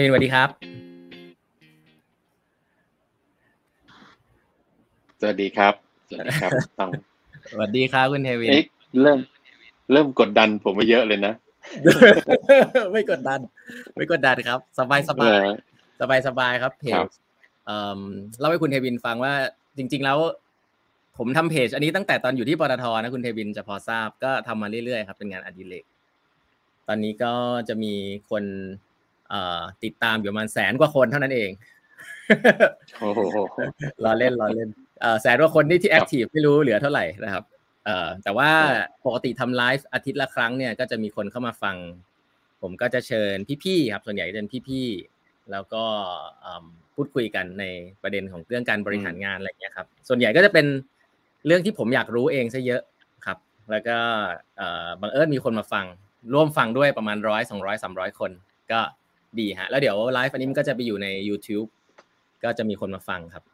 เดนสวัสดีครับ สวัสดีครับ สวัสดีครับต้องสวัสดีครับคุณเทวินเอ๊ะเริ่ม เริ่มกดดันผมมาเยอะเลยนะ ไม่กดดัน ไม่กดดันครับ สบายสบายสบายสบายครับเพครัจบเอ่อเล่าให้คุณเทวินฟังว่าจริง ๆ แล้ว ผมทำเพจ อันนี้ตั้งแต่ตอนอยู่ที่ปตทนะคุณเทวินจะพอทราบก็ทำมาเรื่อยๆครับเป็นงานอดิเรกตอนนี้ก็จะมีคนเอ่อ ติดตามอยู่ประมาณแสนกว่าคนเท่านั้นเองโอ้โหรอเล่นรอเล่นเอ่อแสนกว่าคนที่ที่คแอรัคบทีฟไม่รู้เหลือเท่าไหร่นะครับเอ่อแต่ว่าครับปกติทำไลฟ์อาทิตย์ละครั้งเนี่ยก็จะมีคนเข้ามาฟัง ผมก็จะเชิญพี่ๆครับ ส่วนใหญ่จะเป็นพี่ๆแล้วก็เอิ่มพูดคุยกันในประเด็นของเรื่องการบริหารงานอะไรอย่างเงี้ยครับ ส่วนใหญ่ก็จะเป็นเรื่องที่ผมอยากรู้เองซะเยอะครับ แล้วก็เอ่อบังเอิญมีคนมาฟัง ร่วมฟังด้วยประมาณร้อยสองร้อยสามร้อยคน ก็ ดีฮะ แล้วเดี๋ยวไลฟ์อันนี้มันก็จะไปอยู่ใน YouTube ก็จะมีคนมาฟังครับ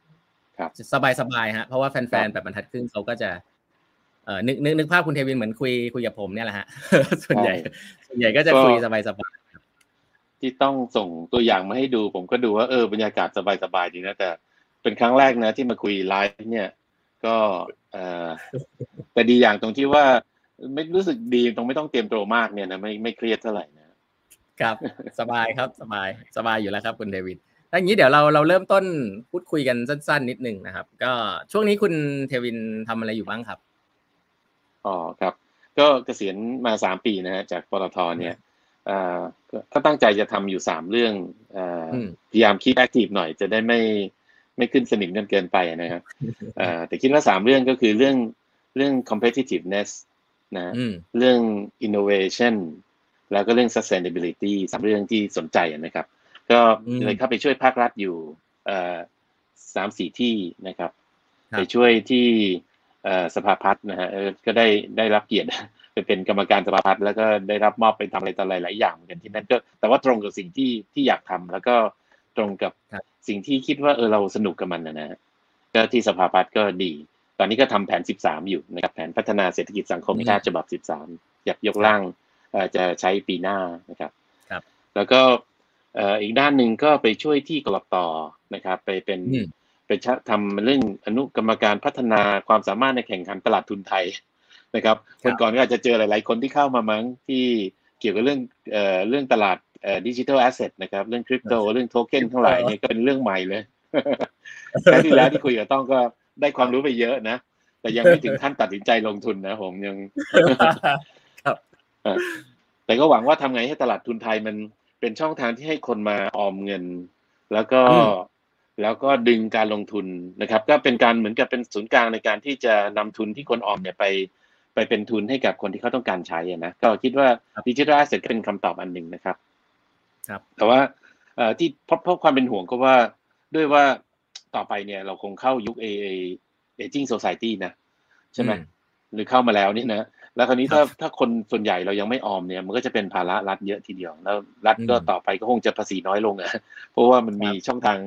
ครับ สบายสบายๆฮะ เพราะว่าแฟนๆแบบบรรทัดครึ่งเขาก็จะเอ่อนึกนึกนึกภาพคุณเทวินเหมือนคุยคุยกับผมเนี่ยแหละฮะ ส่วนใหญ่ ส่วนใหญ่ก็จะคุยสบายสบายที่ต้องส่งตัวอย่างมาให้ดู ผมก็ดูว่าเออบรรยากาศสบายๆดีนะแต่เป็นครั้งแรกนะ ที่มาคุยไลฟ์เนี่ย ก็เอ่อแต่ดีอย่างตรงที่ว่า ไม่รู้สึกดีตรงไม่ต้องเตรียมตัวมากเนี่ยนะไม่ไม่เครียดเท่าไหร่นะ ครับสบายครับสบายสบายอยู่แล้วครับคุณเดวิดถ้าอย่างนี้เดี๋ยวเราเราเริ่มต้นพูดคุยกันสั้น ๆ นิดหนึ่งนะครับ ก็ช่วงนี้คุณเทวินทำอะไรอยู่บ้างครับอ๋อครับ ก็เกษียณมาสามปีนะฮะจากปตทเนี่ยเอ่อก็ก็ตั้งใจจะทำอยู่สามเรื่องเอ่ออมพยายามคิดแอคทีฟหน่อยจะได้ไม่ไม่ขึ้นสนิมกันเกินไปนะครับเอ่อแต่คิดว่าสามเรื่องก็คือเรื่องเรื่อง competitiveness นะอืมเรื่อง innovation แล้วก็เรื่อง sustainability สามเรื่องที่สนใจนะครับ ก็อืมเลยเข้าไปช่วยภาครัฐอยู่เอ่อสามสี่ที่นะครับครับไปช่วยที่เอ่อสภาพัฒน์นะฮะเออก็ได้ได้รับเกียรติไปเป็นกรรมการสภาพัฒน์แล้วก็ได้รับมอบไปทำอะไรต่ออะไรหลายอย่างเหมือนกันที่นั่นก็แต่ว่าตรงกับสิ่งที่ที่อยากทำแล้วก็ตรงกับครับสิ่งที่คิดว่าเออเราสนุกกับมันนะนะฮะก็ที่สภาพัฒน์ก็ดี ตอนนี้ก็ทำแผน 13 อยู่นะครับแผนพัฒนาเศรษฐกิจสังคมแห่งชาติฉบับ 13 อยากยกร่างเอ่อ จะใช้ปีหน้านะครับครับ แล้วก็เอ่ออีกด้านหนึ่งก็ไปช่วยที่กรตนะครับ ไปเป็นอืมไปชะทำเรื่องอนุกรรมการพัฒนาความสามารถในแข่งขันตลาดทุนไทยนะครับครัวับนก่อนก็อาจจะเจอหลาย ๆ คนที่เข้ามามั้งที่เกี่ยวกับเรื่องเอ่อเรื่องตลาดเอ่อดิจิทัลแอสเซทนะครับ เรื่องคริปโตเรื่องโทเค็นทั้งหลายเนี่ยก็เป็นเรื่องใหม่เลยครั้งที่แล้วที่คุยกับต้องก็ได้ความรู้ไปเยอะนะ แต่ยังไม่ถึงขั้นตัดสินใจลงทุนนะผมยังครับ แต่ก็หวังว่าทำไงให้ตลาดทุนไทยมันเป็นช่องทางที่ให้คนมาออมเงิน แล้วก็อืมแล้วก็ดึงการลงทุนนะครับ ก็เป็นการเหมือนกับเป็นศูนย์กลางในการที่จะนำทุนที่คนออมเนี่ยไป ไปเป็นทุนให้กับคนที่เขาต้องการใช้อะนะก็คิดว่า digital asset ก็เป็นคำตอบอันหนึ่งนะครับ ครับ แต่ว่าเอ่อที่เพราะเพราะความเป็นห่วงก็ว่าด้วยว่าต่อไปเนี่ยเราคงเข้ายุคเอเอจิ้งโซซ i ตี้นะ ใช่ไหมอืมหรือเข้ามาแล้วนี่นะ แล้วคราวนี้ครัถ้าบถ้าคนส่วนใหญ่เรายังไม่ออมเนี่ย มันก็จะเป็นภาระรัฐเยอะทีเดียว แล้วรัฐก็อืมต่อไปก็คงจะภาษีน้อยลงอะเพราะว่ามันมีครับช่องทาง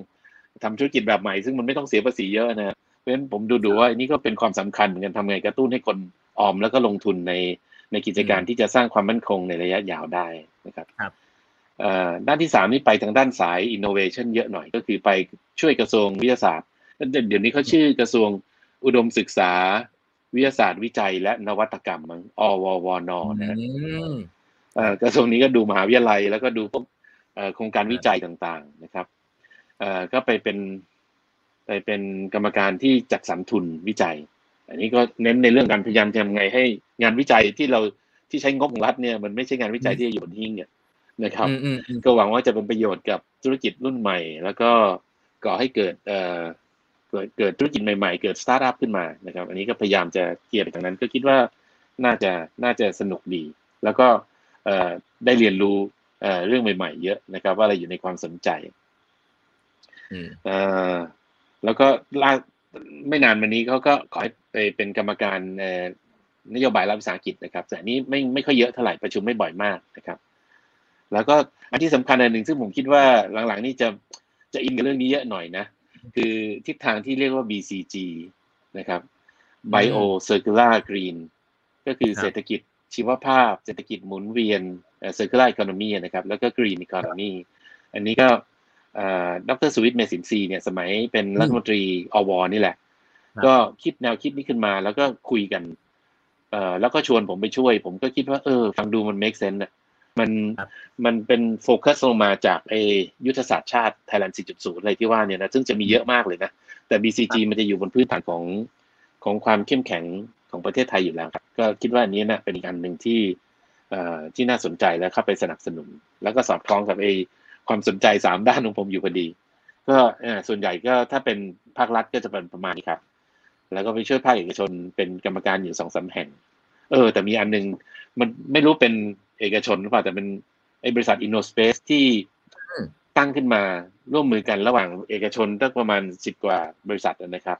ทำธุรกิจแบบใหม่ ซึ่งมันไม่ต้องเสียภาษีเยอะนะเพราะฉะนั้นผมดูดูว่าอันนี้ก็เป็นความสำคัญเหมือนกันทำไงกระตุ้นให้คนออมแล้วก็ลงทุนในในกิจการที่จะสร้างความมั่นคงในระยะยาวได้นะครับครับเอ่อด้านที่สามนี่ไปทางด้านสาย innovation เยอะหน่อยก็คือไปช่วยกระทรวงวิทยาศาสตร์เดี๋ยวนี้เขาชื่อกระทรวงอุดมศึกษา วิทยาศาสตร์วิจัยและนวัตกรรมมั้งอววนนะฮะอืมเอ่อกระทรวงนี้ก็ดูมหาวิทยาลัย แล้วก็ดูพวกเอ่อโครงการวิจัยต่างๆนะครับเอ่อก็ไปเป็นไปเป็นกรรมการที่จัดสรรทุนวิจัย อันนี้ก็เน้นในเรื่องการพยายามทำไงให้งานวิจัยที่เราที่ใช้งบของรัฐเนี่ยมันไม่ใช่งานวิจัยที่จะโยนทิ้งเนี่ยนะครับอืมอืมอืมก็หวังว่าจะเป็นประโยชน์กับธุรกิจรุ่นใหม่ แล้วก็ก่อให้เกิด เอ่อเกิดเกิดธุรกิจใหม่ๆ เกิดสตาร์ทอัพขึ้นมานะครับ อันนี้ก็พยายามจะเกียร์ไปทางนั้น ก็คิดว่าน่าจะน่าจะสนุกดี แล้วก็เอ่อได้เรียนรู้เอ่อเรื่องใหม่ๆ เยอะนะครับ ว่าอะไรอยู่ในความสนใจอืมเอ่อแล้วก็ล่าไม่นานมานี้เขาก็ขอให้ไปเป็นกรรมการเอ่อนโยบายรัฐวิสาหกิจนะครับ แต่อันนี้ไม่ไม่ค่อยเยอะเท่าไหร่ประชุมไม่บ่อยมากนะครับ แล้วก็อันที่สำคัญอันหนึ่งซึ่งผมคิดว่าหลังๆนี่จะจะอินกับเรื่องนี้เยอะหน่อยนะ คือทิศทางที่เรียกว่า BCG นะครับ Bio Circular Green ก็คือครับเศรษฐกิจชีวภาพ เศรษฐกิจหมุนเวียนเอ่อ Circular Economy นะครับ แล้วก็ Green Economy อันนี้ก็ดร.สุวิทย์เมษินทรีย์เนี่ยสมัยเป็นรัฐมนตรีอว. นี่แหละ ก็คิดแนวคิดนี้ขึ้นมาแล้วก็คุยกันเอ่อแล้วก็ชวนผมไปช่วย ผมก็คิดว่าเออ ฟังดูมัน make sense อะ มันมันเป็นโฟกัสลงมาจากไอ้ยุทธศาสตร์ชาติไทยแลนด์ 4.0 อะไรที่ว่าเนี่ยนะซึ่งจะมีเยอะมากเลยนะ แต่ BCG มันจะอยู่บนพื้นฐานของของความเข้มแข็งของประเทศไทยอยู่แล้วครับ ก็คิดว่าอันนี้นะเป็นอีกอันหนึ่งที่เอ่อที่น่าสนใจแล้วเข้าไปสนับสนุน แล้วก็สอดคล้องกับไอความสนใจสามด้านของผมอยู่พอดี ก็ส่วนใหญ่ก็ถ้าเป็นภาครัฐก็จะเป็นประมาณนี้ครับ แล้วก็ไปช่วยภาคเอกชนเป็นกรรมการอยู่สองสาแห่ง เออ แต่มีอันนึง มันไม่รู้เป็นเอกชนหรือเปล่าแต่เป็นไอ้บริษัท InnoSpace ที่ตั้งขึ้นมาร่วมมือกันระหว่างเอกชนตั้งประมาณสิบกว่าบริษัทนะครับ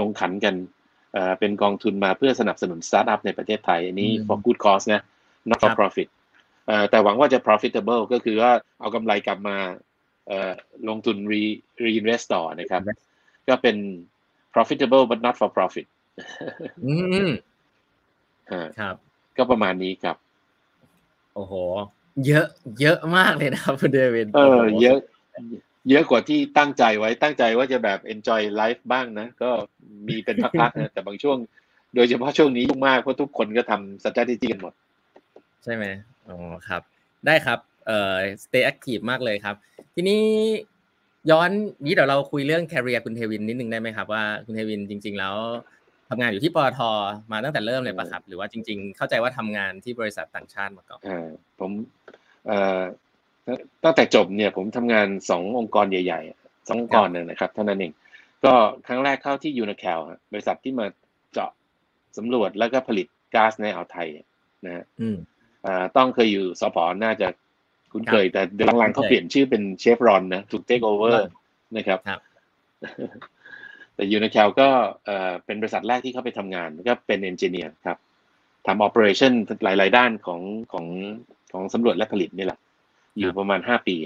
ลงขันกันเป็นกองทุนมาเพื่อสนับสนุนสตาร์ทอัพในประเทศไทย อันนี้ for good cause นะ not for profit แต่หวังว่าจะ profitable ก็คือว่าเอากำไรกลับมาลงทุน re reinvest ต่อนะครับ ก็เป็น profitable but not for profit อืม ครับ ก็ประมาณนี้ครับ โอ้โห เยอะ เยอะมากเลยนะครับคุณเทวินทร์เออ เยอะ เยอะกว่าที่ตั้งใจไว้ตั้งใจว่าจะแบบ enjoy life บ้างนะ ก็มีเป็นพักๆนะแต่บางช่วง โดยเฉพาะช่วงนี้ยุ่งมากเพราะทุกคนก็ทำ strategy กันหมด ใช่ไหมอ๋อครับ ได้ครับเอ่อ stay active มากเลยครับ ทีนี้ย้อนนี้เดี๋ยวเราคุยเรื่อง career คุณเทวินนิดนึงได้ไหมครับว่าคุณเทวินจริง ๆ แล้ว ทำงานอยู่ที่ปตทมาตั้งแต่เริ่มเลยปะครับ หรือว่าจริง ๆ เข้าใจว่าทำงานที่บริษัทต่างชาติมาก่อนอ่าผมเอ่อตั้งแต่จบเนี่ยผมทำงานสององค์กรใหญ่ๆสององค์กรนึงนะครับเท่านั้นเองก็ครั้งแรกเข้าที่ Unocal บริษัทที่มาเจาะสำรวจแล้วก็ผลิตก๊าซในอ่าวไทยนะฮะต้องเคยอยู่สผ. น่าจะคุ้นเคย แต่หลังๆเขาเปลี่ยนชื่อเป็นเชฟรอนนะถูก take over นะครับ แต่ Unocal ก็เป็นบริษัทแรกที่เข้าไปทำงานก็เป็น engineer ครับทำ operation หลาย ๆ ด้านของของของสำรวจและผลิตนี่แหละ อยู่ประมาณห้าปี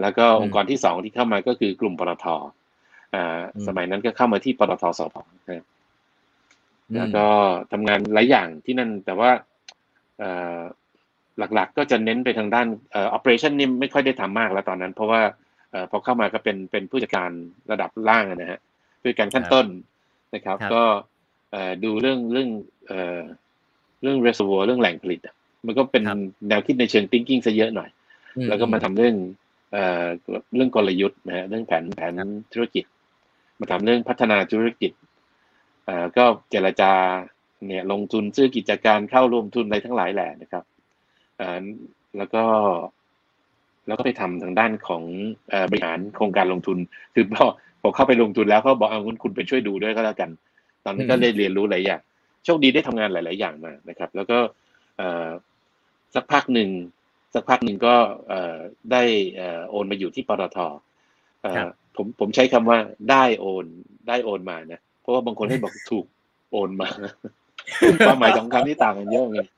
แล้วก็องค์กรที่สองที่เข้ามาก็คือกลุ่มปตทสมัยนั้นก็เข้ามาที่ปตทสพแล้วก็ทำงานหลายอย่างที่นั่นแต่ว่าหลัก ๆ ก็จะเน้นไปทางด้านเอ่อ operation นี่ไม่ค่อยได้ทำมากแล้วตอนนั้น เพราะว่าเอ่อพอเข้ามาก็เป็นเป็นผู้จัดการระดับล่างนะฮะ ผู้จัดการขั้นต้นนะครับ ก็เอ่อดูเรื่องเรื่องเอ่อเรื่อง reservoir เรื่องแหล่งผลิต มันก็เป็นแนวคิดในเชิง thinking ซะเยอะหน่อย แล้วก็มาทำเรื่องเอ่อเรื่องกลยุทธ์นะฮะเรื่องแผนแผนธุรกิจ มาทำเรื่องพัฒนาธุรกิจเอ่อก็เจรจาเนี่ยลงทุนซื้อกิจการเข้าร่วมทุนอะไรทั้งหลายแหละนะครับแล้วก็แล้วก็ไปทำทางด้านของบริหารโครงการลงทุน คือพอ พอเข้าไปลงทุนแล้วเขาบอกเอาคุณคุณไปช่วยดูด้วยก็แล้วกัน ตอนนี้ก็ได้เรียนรู้หลายอย่างโชคดีได้ทำงานหลาย ๆ อย่างมานะครับ แล้วก็สักพักหนึ่งสักพักหนึ่งก็ได้โอนมาอยู่ที่ปตทผมผมใช้คำว่าได้โอนได้โอนมานะเพราะว่าบางคนให้บอกถูกโอนมาความหมายสองคำที่ต่างกันเยอะเลย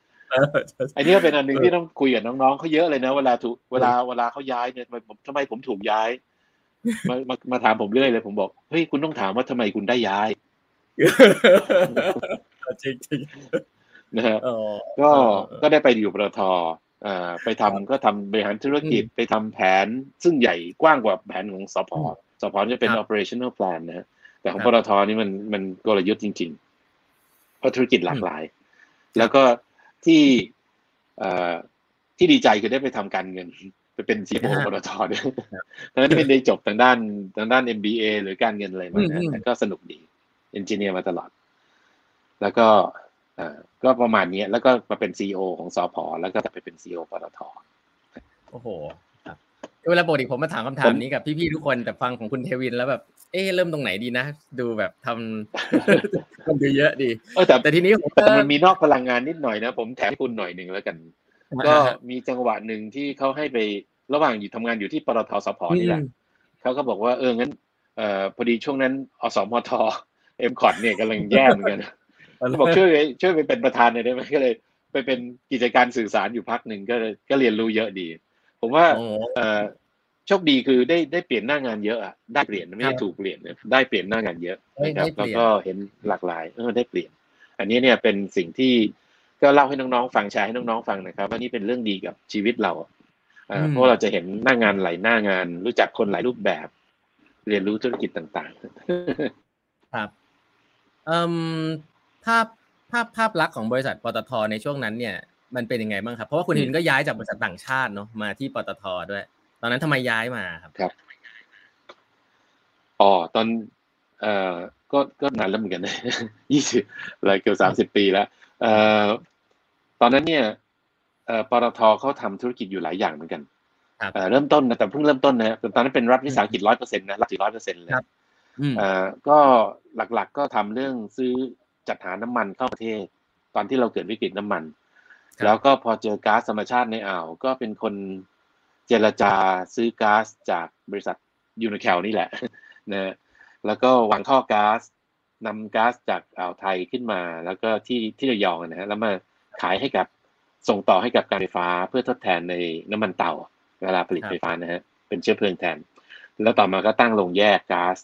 อันนี้เป็นอันหนึ่งที่ต้องคุยกับน้องๆเขาเยอะเลยนะ เวลาถูกเวลาเวลาเขาย้ายเนี่ยทำไมผมถูกย้าย มามามาถามผมเรื่อยเลย ผมบอกเฮ้ยคุณต้องถามว่าทำไมคุณได้ย้ายจริงจริงนะฮะก็ก็ได้ไปอยู่ปตทอ่าไปทำก็ทำบริหารธุรกิจไปทำแผนซึ่งใหญ่กว้างกว่าแผนของสพสพจะเป็น operational plan นะฮะแต่ของปตทนี่มันมันกลยุทธ์จริงๆเพราะธุรกิจหลากหลาย แล้วก็ที่ที่ดีใจคือได้ไปทำการเงิน ไปเป็น CFO ปตทเนี่ยตอนนั้นไม่ได้จบทางด้านทางด้าน MBA หรือการเงินอะไรมานะแต่ก็สนุกดี engineer มาตลอด แล้วก็อ่าก็ประมาณนี้แล้วก็มาเป็น CEO ของสผแล้วก็ไปเป็น CEO ปตทโอ้โห ครับเวลาปกติผมมาถามคำถามนี้กับพี่ๆทุกคนแต่ฟังของคุณเทวินทร์แล้วแบบ เอ๊เริ่มตรงไหนดีนะ ดูแบบทำมันดูเยอะดีแต่แต่ทีนี้มันมีนอกพลังงานนิดหน่อยนะ ผมแถมคุณหน่อยหนึ่งแล้วกัน ก็มีจังหวะหนึ่งที่เขาให้ไประหว่างอยู่ทำงานอยู่ที่ปตทสผนี่แหละเขาก็บอกว่าเอองั้นเอ่อพอดีช่วงนั้นอสมท MCOT เนี่ยกำลังแย่เหมือนกันบอกช่วยช่วยไปเป็นประธานหน่อยได้ไหมก็เลย ไปเป็นกิจการสื่อสารอยู่พักหนึ่งก็ก็เรียนรู้เยอะดี ผมว่าเอ่อโชคดีคือได้ได้เปลี่ยนหน้างานเยอะอะได้เปลี่ยนไม่ได้ถูกเปลี่ยนได้เปลี่ยนหน้างานเยอะนะครับแล้วก็เห็นหลากหลายเออได้เปลี่ยน อันนี้เนี่ยเป็นสิ่งที่ ก็เล่าให้น้องๆฟังแชร์ให้น้องๆฟังนะครับว่านี่เป็นเรื่องดีกับชีวิตเราเพราะเราจะเห็นหน้างานหลายหน้างาน รู้จักคนหลายรูปแบบ เรียนรู้ธุรกิจต่างๆ ครับเอ่อภาพภาพภาพลักษณ์ของบริษัทปตทในช่วงนั้นเนี่ย มันเป็นยังไงบ้างครับ เพราะว่าคุณหินก็ย้ายจากบริษัทต่างชาติเนาะมาที่ปตทด้วย ตอนนั้นทำไมย้ายมาครับครับอ๋อตอนเอ่อก็ก็นานแล้วเหมือนกันนะยี่สิบอะไรเกือบสามสิบปีแล้วเอ่อต อนนั้นเนี่ยเอ่อปตทเขาทำธุรกิจอยู่หลายอย่างเหมือนกันเอ่อเริ่มต้นนะแต่เพิ่งเริ่มต้นนะตอนนั้นเป็นรัฐวิสาหกิจร้อยเปอร์เซ็นต์นะรัฐสี่ร้อยเปอร์เซ็นต์เลยเอ่อก็หลักๆก็ทำเรื่องซื้อจัดหาน้ำมันเข้าประเทศ ตอนที่เราเกิดวิกฤตน้ำมัน แล้วก็พอเจอก๊าซธรรมชาติในอ่าวก็เป็นคนเจรจาซื้อก๊าซจากบริษัทยูนิแคลนี่แหละนะแล้วก็วางท่อก๊าซนำก๊าซจากอ่าวไทยขึ้นมา แล้วก็ที่ที่ระยองนะฮะแล้วมา ขายให้กับส่งต่อให้กับการไฟฟ้าเพื่อทดแทนในน้ำมันเตาเวลาผลิตไฟฟ้านะฮะเป็นเชื้อเพลิงแทน แล้วต่อมาก็ตั้งโรงแยกก๊าซ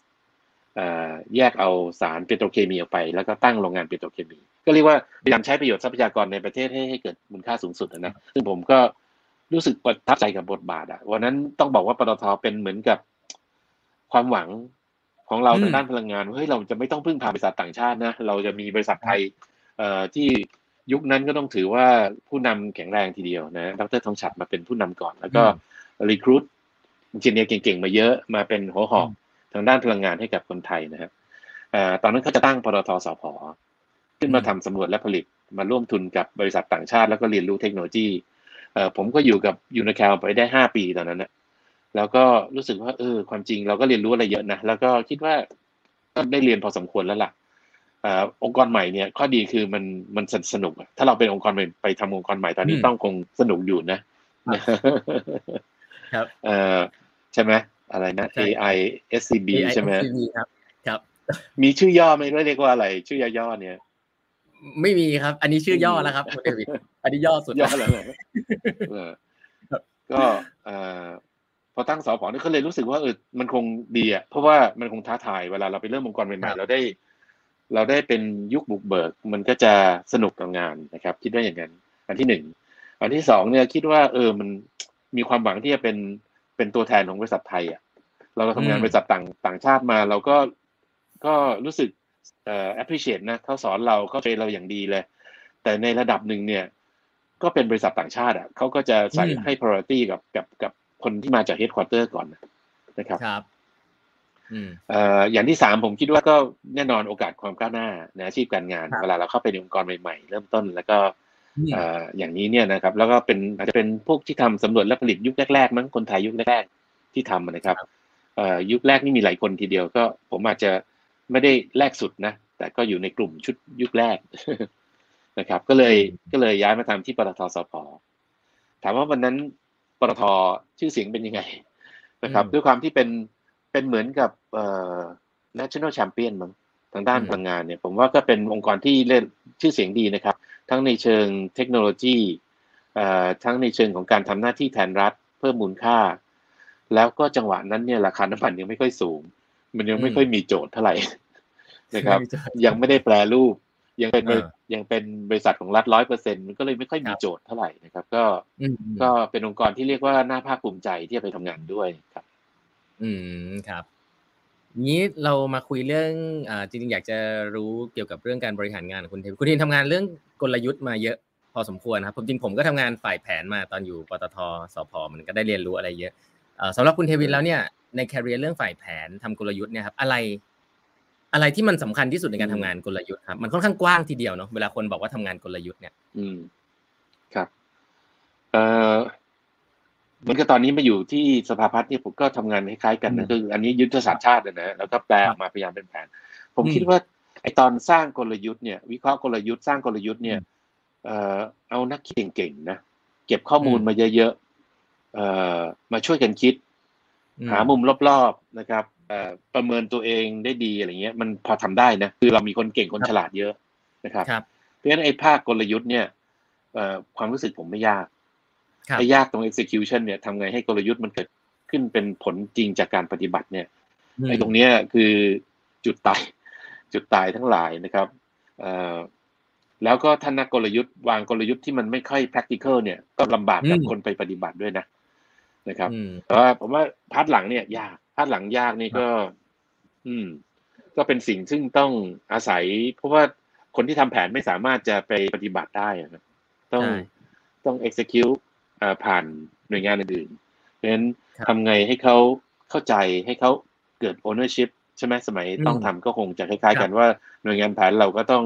แยกเอาสารเปโตรเคมีออกไป แล้วก็ตั้งโรงงานเปโตรเคมี ก็เรียกว่าพยายามใช้ประโยชน์ทรัพยากรในประเทศให้ให้เกิดมูลค่าสูงสุดนะซึ่งผมก็รู้สึกประทับใจกับบทบาทอะวันนั้นต้องบอกว่าปตทเป็นเหมือนกับความหวังของเราในด้านพลังงานเฮ้ยเราจะไม่ต้องพึ่งพาบริษัทต่างชาตินะเราจะมีบริษัทไทยเอ่อที่ ยุคนั้นก็ต้องถือว่าผู้นำแข็งแรงทีเดียวนะดรทองฉัดมาเป็นผู้นำก่อน แล้วก็รีครูดอินเจเนียร์เก่งๆ มาเยอะมาเป็นหัวหอกทางด้านพลังงานให้กับคนไทยนะครับตอนนั้นเขาจะตั้งปตทสพขึ้นมาทำสำรวจและผลิตมาร่วมทุนกับบริษัทต่างชาติ แล้วก็เรียนรู้เทคโนโลยีผมก็อยู่กับยูนิแคลไปได้ห้าปีตอนนั้นนะแล้วก็รู้สึกว่าเออความจริงเราก็เรียนรู้อะไรเยอะนะ แล้วก็คิดว่าก็ได้เรียนพอสมควรแล้วล่ะ องค์กรใหม่เนี่ยข้อดีคือมันมันสนุก ถ้าเราเป็นองค์กรใหม่ไปทำองค์กรใหม่ตอนนี้ต้องคงสนุกอยู่นะ ครับเอ่อใช่ไหมอะไรนะ AI SCB ใช่ไหมครับครับ มีชื่อย่อไหมเรียกว่าอะไร ชื่อย่อเนี่ย ไม่มีครับ อันนี้ชื่อย่อแล้วครับคุณเดวิดอันนี้ย่อสุดย่อแล้วก็เอ่อพอตั้งสอพอนี่ก็เลยรู้สึกว่าเออมันคงดีอะเพราะว่ามันคงท้าทายเวลาเราไปเริ่มองค์กรใหม่ๆเราได้ เราได้เป็นยุคบุกเบิก มันก็จะสนุกกับงานนะครับ คิดว่าอย่างนั้น อันที่หนึ่งอันที่สองเนี่ยคิดว่าเออมันมีความหวังที่จะเป็นเป็นตัวแทนของบริษัทไทยอะเราทำงานบริษัทต่างต่างชาติมา เราก็ก็รู้สึกเอ่อ appreciate นะเขาสอนเราเขา train เราอย่างดีเลย แต่ในระดับหนึ่งเนี่ยก็เป็นบริษัทต่างชาติอะเขาก็จะใส่ให้ priority กับกับกับคนที่มาจาก headquarter ก่อนนะครับครับ อย่างที่สามผมคิดว่าก็แน่นอนโอกาสความก้าวหน้าในอาชีพการงานเวลาเราเข้าไปในองค์กรใหม่ๆ เริ่มต้นแล้วก็อย่างนี้เนี่ยนะครับ แล้วก็เป็นอาจจะเป็นพวกที่ทำสำรวจและผลิตยุคแรกๆมั้งคนไทยยุคแรกๆที่ทำนะครับยุคแรกนี่มีหลายคนทีเดียวก็ผมอาจจะไม่ได้แรกสุดนะแต่ก็อยู่ในกลุ่มชุดยุคแรกนะครับ ก็เลยก็เลยย้ายมาทำที่ปตทสพถามว่าวันนั้นปตทชื่อเสียงเป็นยังไงนะครับ ด้วยความที่เป็น เป็นเหมือนกับเอ่อ national champion มั้งทางด้านพลังงานเนี่ย ผมว่าก็เป็นองค์กรที่เล่นชื่อเสียงดีนะครับ ทั้งในเชิงเทคโนโลยีเอ่อทั้งในเชิงของการทำหน้าที่แทนรัฐเพิ่มมูลค่า แล้วก็จังหวะนั้นเนี่ยราคาน้ำมันยังไม่ค่อยสูง มันยังไม่ค่อยมีโจทย์เท่าไหร่นะครับ ยังไม่ได้แปลรูป ยังเป็นยังเป็นบริษัทของรัฐร้อยเปอร์เซ็นต์มันก็เลยไม่ค่อยมีโจทย์เท่าไหร่นะครับ ก็ก็เป็นองค์กรที่เรียกว่าน่าภาคภูมิใจที่จะไปทำงานด้วยครับ อืมครับนี้เรามาคุยเรื่องอ่าจริงๆอยากจะรู้เกี่ยวกับเรื่องการบริหารงานคุณเทนคุณเทนทำงานเรื่องกลยุทธ์มาเยอะพอสมควรครับผมจริงผมก็ทำงานฝ่ายแผนมาตอนอยู่ปตทสพมันก็ได้เรียนรู้อะไรเยอะสำหรับคุณเทวินแล้วเนี่ยในแคริเอร์เรื่องฝ่ายแผนทำกลยุทธ์เนี่ยครับอะไร อะไรที่มันสำคัญที่สุดในการทำงานกลยุทธ์ครับมันค่อนข้างกว้างทีเดียวเนาะเวลาคนบอกว่าทำงานกลยุทธ์เนี่ย อืมครับเอ่อ เหมือนกับตอนนี้มาอยู่ที่สภาพัฒน์เนี่ยผมก็ทำงานคล้ายๆกันนะคืออันนี้ยุทธศาสตร์ชาตินะแล้วก็แปลออกมาพยายามเป็นแผน ผมคิดว่าไอตอนสร้างกลยุทธ์เนี่ย วิเคราะห์กลยุทธ์สร้างกลยุทธ์เนี่ยเอ่อเอานักคิดเก่งๆนะเก็บข้อมูลมาเยอะๆเอ่อมาช่วยกันคิด หามุมรอบๆนะครับประเมินตัวเองได้ดีอะไรเงี้ย มันพอทำได้นะคือเรามีคนเก่งคนฉลาดเยอะนะครับ เพราะฉะนั้นไอ้ภาคกลยุทธ์เนี่ยความรู้สึกผมไม่ยาก ไม่ยากตรง execution เนี่ยทำไงให้กลยุทธ์มันเกิดขึ้นเป็นผลจริงจากการปฏิบัติเนี่ยไอ้ตรงเนี้ยคือจุดตายจุดตายทั้งหลายนะครับแล้วก็ท่านนักกลยุทธ์วางกลยุทธ์ที่มันไม่ค่อย practical เนี่ยก็ลำบากกับคนไปปฏิบัติด้วยนะนะครับแต่ว่าผมว่า part หลังเนี่ยยาก part หลังยากนี่ก็ อืม ก็เป็นสิ่งซึ่งต้องอาศัย เพราะว่าคนที่ทำแผนไม่สามารถจะไปปฏิบัติได้นะต้องต้อง execute ผ่านหน่วยงานอื่นๆเพราะฉะนั้นทำไงให้เขาเข้าใจให้เขาเกิด ownership ใช่ไหมสมัยต้องทำก็คงจะคล้ายๆกันว่าหน่วยงานแผนเราก็ต้อง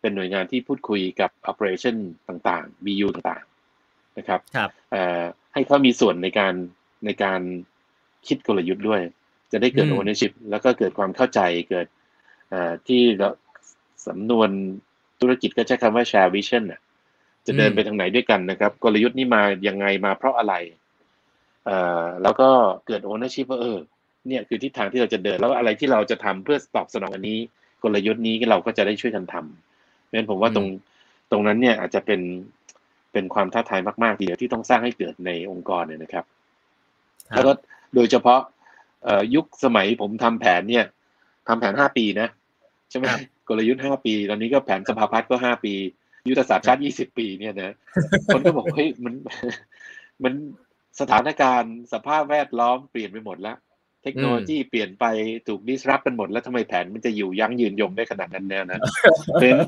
เป็นหน่วยงานที่พูดคุยกับ operation ต่างๆ BU ต่างๆ นะครับครับให้เขามีส่วนในการในการคิดกลยุทธ์ด้วย จะได้เกิด ownership แล้วก็เกิดความเข้าใจเกิดที่สำนวนธุรกิจก็ใช้คำว่า share vision จะเดินไปทางไหนด้วยกันนะครับ กลยุทธ์นี้มายังไงมาเพราะอะไรแล้วก็เกิด ownership ว่าเออเนี่ยคือทิศทางที่เราจะเดินแล้วอะไรที่เราจะทำเพื่อตอบสนองอันนี้ กลยุทธ์นี้เราก็จะได้ช่วยกันทำเพราะฉะนั้นผมว่าตรงตรงนั้นเนี่ยอาจจะเป็นเป็นความท้าทายมากๆทีเดียวที่ต้องสร้างให้เกิดในองค์กรเนี่ยนะครับ แล้วก็โดยเฉพาะยุคสมัยผมทำแผนเนี่ยทำแผนห้าปีนะ ใช่ไหมกลยุทธ์ห้าปี ตอนนี้ก็แผนสภาพัฒน์ก็ห้าปี ยุทธศาสตร์ชาติยี่สิบปีเนี่ยนะคนก็บอกเฮ้ยมันมันสถานการณ์สภาพแวดล้อมเปลี่ยนไปหมดแล้ว เทคโนโลยีเปลี่ยนไปถูกดิสรับกันหมด แล้วทำไมแผนมันจะอยู่ยั้งยืนยงได้ขนาดนั้นแน่นะเพราะ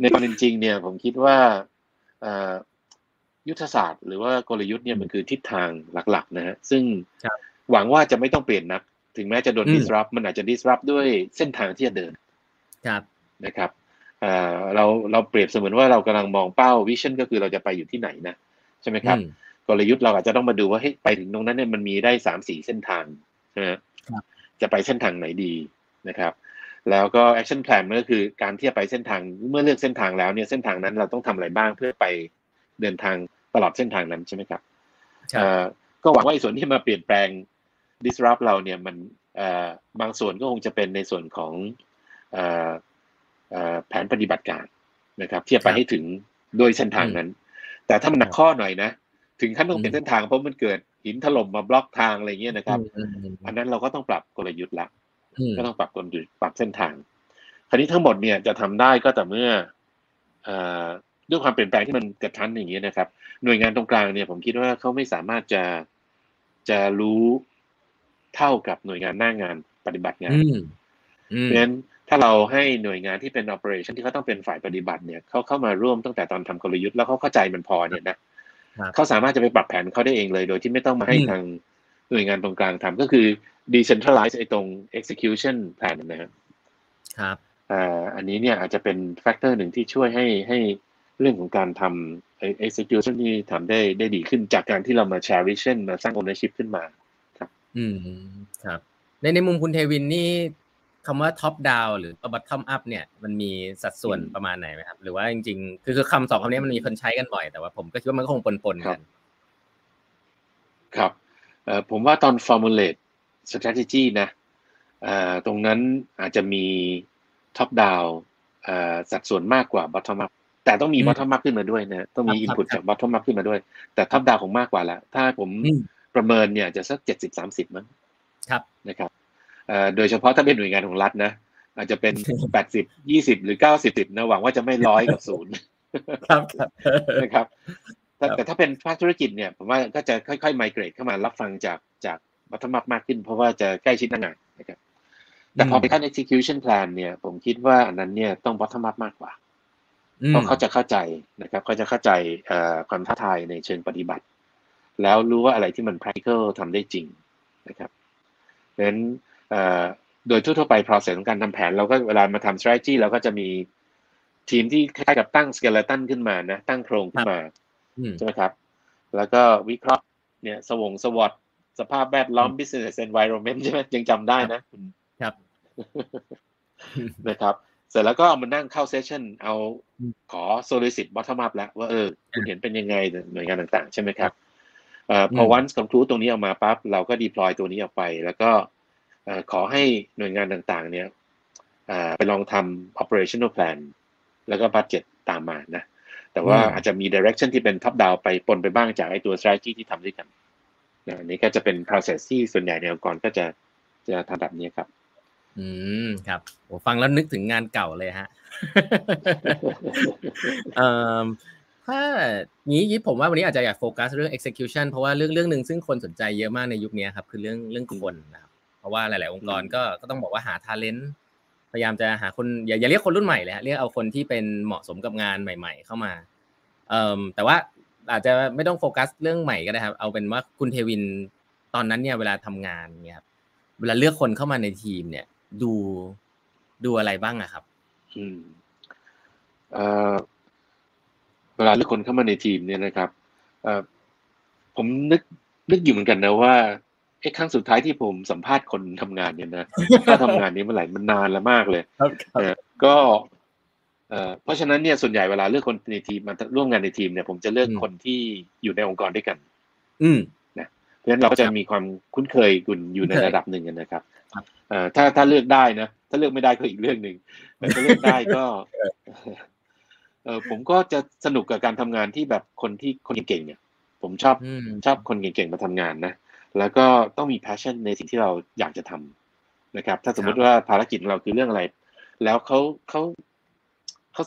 ในความเป็นจริงเนี่ย ผมคิดว่ายุทธศาสตร์หรือว่ากลยุทธ์เนี่ยมันคือทิศทางหลัก ๆ นะฮะซึ่งหวังว่าจะไม่ต้องเปลี่ยนนัก ถึงแม้จะโดน disrupt มันอาจจะ disrupt ด้วยเส้นทางที่จะเดินครับนะครับ เราเราเปรียบเสมือนว่าเรากำลังมองเป้าวิชั่นก็คือเราจะไปอยู่ที่ไหนนะใช่ไหมครับกลยุทธ์เราอาจจะต้องมาดูว่าให้ไปถึงตรงนั้นเนี่ยมันมีได้สามสี่เส้นทางนะจะไปเส้นทางไหนดีนะครับ แล้วก็ action plan มันก็คือการที่จะไปเส้นทางเมื่อเลือกเส้นทางแล้วเนี่ยเส้นทางนั้นเราต้องทำอะไรบ้างเพื่อไปเดินทางตลอดเส้นทางนั้นใช่ไหมครับก็หวังว่าส่วนที่มาเปลี่ยนแปลง disrupt เราเนี่ยมันบางส่วนก็คงจะเป็นในส่วนของ แผนปฏิบัติการนะครับที่จะไปให้ถึงโดยเส้นทางนั้น แต่ถ้ามันหนักข้อหน่อยนะ ถึงขั้นต้องเปลี่ยนเส้นทางเพราะมันเกิดหินถล่มมาบล็อกทางอะไรเงี้ยนะครับ อันนั้นเราก็ต้องปรับกลยุทธ์ละก็ต้องปรับกลยุทธ์ปรับเส้นทาง คราวนี้ทั้งหมดเนี่ยจะทำได้ก็แต่เมื่อด้วยความเปลี่ยนแปลงที่มันกระชั้นอย่างนี้นะครับ หน่วยงานตรงกลางเนี่ยผมคิดว่าเขาไม่สามารถจะจะรู้เท่ากับหน่วยงานหน้างานปฏิบัติงานเพราะฉะนั้น ถ้าเราให้หน่วยงานที่เป็น operation ที่เขาต้องเป็นฝ่ายปฏิบัติเนี่ยเขาเข้ามาร่วมตั้งแต่ตอนทำกลยุทธ์แล้วเขาเข้าใจมันพอเนี่ยนะเขาสามารถจะไปปรับแผนเขาได้เองเลย โดยที่ไม่ต้องมาให้ทางหน่วยงานตรงกลางทำก็คือ decentralize ไอ้ตรง execution plan นะครับครับอันนี้เนี่ยอาจจะเป็น factor หนึ่งที่ช่วยให้ให้เรื่องของการทำ execution ที่ทำได้ได้ดีขึ้นจากการที่เรามา share vision มาสร้าง ownership ขึ้นมา ครับ อืมครับ ในในมุมคุณเทวินทร์นี่ คำว่า top down หรือ bottom up เนี่ยมันมีสัดส่วนประมาณไหนไหมครับ หรือว่าจริงๆ คือคือคำสองคำนี้มันมีคนใช้กันบ่อยแต่ว่าผมก็คิดว่ามันก็คงปนๆกัน ครับผมว่าตอน formulate strategy นะตรงนั้นอาจจะมี top down สัดส่วนมากกว่า bottom up แต่ต้องมี bottom up ขึ้นมาด้วยนะต้องมี input จาก bottom up ขึ้นมาด้วย แต่ top down ของมากกว่าแล้ว ถ้าผมประเมินเนี่ยจะสักเจ็ดสิบสามสิบมั้งครับนะครับ โดยเฉพาะถ้าเป็นหน่วยงานของรัฐนะอาจจะเป็นแปดสิบยี่สิบหรือเก้าสิบสิบนะหวังว่าจะไม่ร้อยกับศูนย์ครับนะครับแต่ถ้าเป็นภาคธุรกิจเนี่ยผมว่าก็จะค่อยๆไมเกรดเข้ามารับฟังจากจากวัฒนธรรมมากขึ้น เพราะว่าจะใกล้ชิดหน้างานนะครับ แต่พอไปขั้น execution plan เนี่ยผมคิดว่าอันนั้นเนี่ยต้องวัฒนธรรมมากกว่าเพราะเขาจะเข้าใจนะครับเขาจะเข้าใจความท้าทายในเชิงปฏิบัติ แล้วรู้ว่าอะไรที่มัน practical ทำได้จริงนะครับเพราะฉะนั้น โดยทั่วๆไป process ของการทำแผน เราก็เวลามาทำ strategy เราก็จะมีทีมที่คล้ายกับตั้ง skeleton ขึ้นมานะ ตั้งโครงขึ้นมาใช่ไหมครับ แล้วก็วิเคราะห์เนี่ยสวงสวอตสภาพแวดล้อม business environment ใช่ไหมยังจำได้นะ ครับนะครับ เสร็จแล้วก็มานั่งเข้าเซสชั่นเอาขอ solicit bottom up แล้วว่าเออคุณเห็นเป็นยังไงหน่วยงานต่างๆ ใช่ไหมครับพอวัน conclude ตรงนี้ออกมาปั๊บเราก็ deploy ตัวนี้ออกไป แล้วก็ ขอให้หน่วยงานต่างๆ เนี่ยไปลองทำ operational plan แล้วก็ budget ตามมานะ แต่ว่าอาจจะมี direction ที่เป็น top down ไปปนไปบ้างจากไอ้ตัว strategy ที่ทำด้วยกันนะนี่ก็จะเป็น process ที่ส่วนใหญ่ในองค์กรก็จะจะทำแบบนี้ครับ อืมครับโอ้ฟังแล้วนึกถึงงานเก่าเลยฮะเอ่อถ้างี้ยิผมว่าวันนี้อาจจะอยากโฟกัสเรื่อง execution เพราะว่าเรื่องเรื่องหนึ่งซึ่งคนสนใจเยอะมากในยุคนี้ครับ คือเรื่องเรื่องคนนะครับ เพราะว่าหลาย ๆ องค์กรก็ก็ต้องบอกว่าหา talent พยายามจะหาคนอย่าอย่าเรียกคนรุ่นใหม่เลยฮะเรียกเอาคนที่เป็นเหมาะสมกับงานใหม่ ๆ เข้ามาเอ่อแต่ว่าอาจจะไม่ต้องโฟกัสเรื่องใหม่ก็ได้ครับ เอาเป็นว่าคุณเทวินตอนนั้นเนี่ยเวลาทำงานเนี่ยครับเวลาเลือกคนเข้ามาในทีมเนี่ย ดูดูอะไรบ้างอะครับ อืมเอ่อเวลาเลือกคนเข้ามาในทีมเนี่ยนะครับเอ่อผมนึกนึกอยู่เหมือนกันนะว่า ไอ้ครั้งสุดท้ายที่ผมสัมภาษณ์คนทำงานเนี่ยนะถ้าทำงานนี้เมื่อไหร่มันนานแล้วมากเลยครับเออก็เอ่อเพราะฉะนั้นเนี่ยส่วนใหญ่เวลาเลือกคนในทีมมาร่วมงานในทีมเนี่ย ผมจะเลือกคนที่อยู่ในองค์กรด้วยกัน อืมเพราะฉะนั้นเราก็จะมีความคุ้นเคยกุนอยู่ในคุ้นเคยระดับหนึ่งนะครับครับเอ่อถ้าถ้าเลือกได้นะถ้าเลือกไม่ได้ก็อีกเรื่องหนึ่งแต่ถ้าเลือกได้ก็เออผมก็จะสนุกกับการทำงานที่แบบคนที่คนเก่งๆเนี่ย ผมชอบอืมชอบคนเก่งๆมาทำงานนะ แล้วก็ต้องมี passion ในสิ่งที่เราอยากจะทำนะครับ ถ้าสมมติว่าภารกิจของเราคือเรื่องอะไร แล้วเขาเขาเขา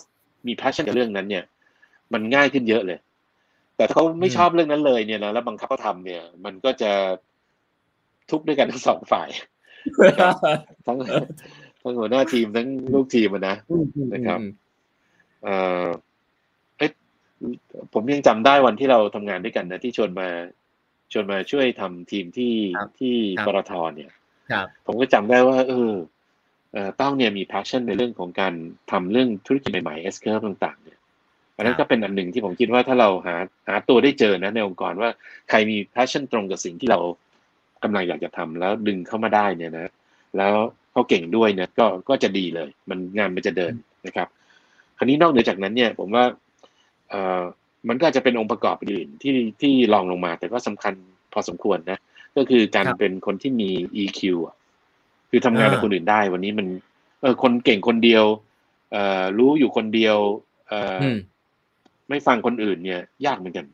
มี passion กับเรื่องนั้น เนี่ย มันง่ายขึ้นเยอะเลย แต่ถ้าเขาไม่ชอบเรื่องนั้นเลยเนี่ยนะแล้วบังคับเขาทำเนี่ย มันก็จะทุกข์ด้วยกันทั้งสองฝ่ายทั้งทั้งหัวหน้าทีมทั้งลูกทีมอะนะนะครับเอ่อเอ๊ะผมยังจำได้วันที่เราทำงานด้วยกันนะที่ชวนมา ชวนมาช่วยทำทีมที่ครับที่ครับปตทเนี่ยครับผมก็จำได้ว่า เออเอ่อต้องเนี่ยมี passion ในเรื่องของการทำเรื่องธุรกิจใหม่ๆ S curve ต่างๆ เนี่ยอันนั้นครัก็บเป็นอันหนึ่งที่ผมคิดว่าถ้าเราหาหาตัวได้เจอนะในองค์กรว่าใครมี passion ตรงกับสิ่งที่เรากำลังอยากจะทำแล้วดึงเข้ามาได้เนี่ยนะ แล้วเขาเก่งด้วยเนี่ยก็ก็จะดีเลย มันงานมันจะเดินนะครับ คราวนี้นอกเหนือจากนั้นเนี่ย ผมว่าเอ่อ มันก็อาจจะเป็นองค์ประกอบอื่นที่ที่รองลงมา แต่ก็สำคัญพอสมควรนะ ก็คือการครับเป็นคนที่มี EQ อะคือทำงานกับอ่าคนอื่นได้ วันนี้มันเออคนเก่งคนเดียว เอ่อรู้อยู่คนเดียว เอ่อออืมไม่ฟังคนอื่นเนี่ย ยากเหมือนกัน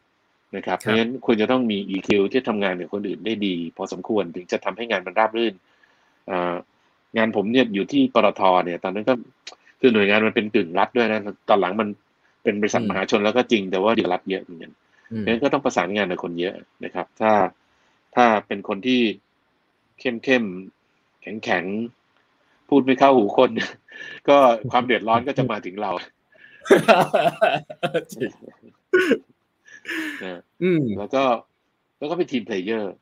นะครับครับเพราะฉะนั้นควรจะต้องมี EQ ที่ทำงานกับคนอื่นได้ดี พอสมควรถึงจะทำให้งานมันราบรื่นเอ่องานผมเนี่ยอยู่ที่ปตทเนี่ย ตอนนั้นก็คือหน่วยงานมันเป็นกึ่งรัฐด้วยนะ ตอนหลังมัน เป็นบริษัทอืมมหาชนแล้วก็จริงแต่ว่าอยู่รัฐเยอะเหมือนกันอืมเพราะฉะนั้นก็ต้องประสานงานกับคนเยอะนะครับ ถ้าถ้าเป็นคนที่เข้มเข้มแข็งแข็งๆพูดไม่เข้าหูคน ก็ความเดือดร้อนก็จะมาถึงเราจริงนะอืมแล้วก็แล้วก็เป็น team player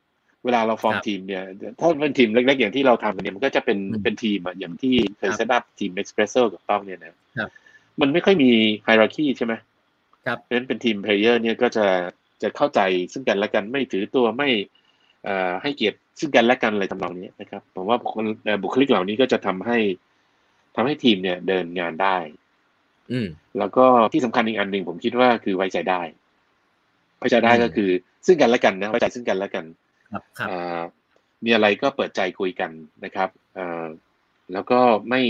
เวลาเราฟอร์มครับทีมเนี่ย ถ้าเป็นทีมเล็กๆอย่างที่เราทำกันเนี่ยมันก็จะเป็นอืมเป็นทีมอะอย่างที่เคยครับ set up ทีม ExpresSo กับต้องเนี่ยนะครับ มันไม่ค่อยมี hierarchy ใช่ไหมครับเพราะฉะนั้นเป็น team player เนี่ยก็จะจะเข้าใจซึ่งกันและกันไม่ถือตัวไม่เอ่อให้เกียรติซึ่งกันและกันอะไรทำนองนี้นะครับผมว่าคนเอ่อบุคลิกเหล่านี้ก็จะทำให้ทำให้ทีมเนี่ยเดินงานได้ อืมแล้วก็ที่สำคัญอีกอันหนึ่งผมคิดว่าคือไว้ใจได้ไว้ใจได้อืมก็คือ ซึ่งกันและกันนะไว้ใจซึ่งกันและกันครับครับอ่ามีอะไรก็เปิดใจคุยกันนะครับอ่าแล้วก็ไม่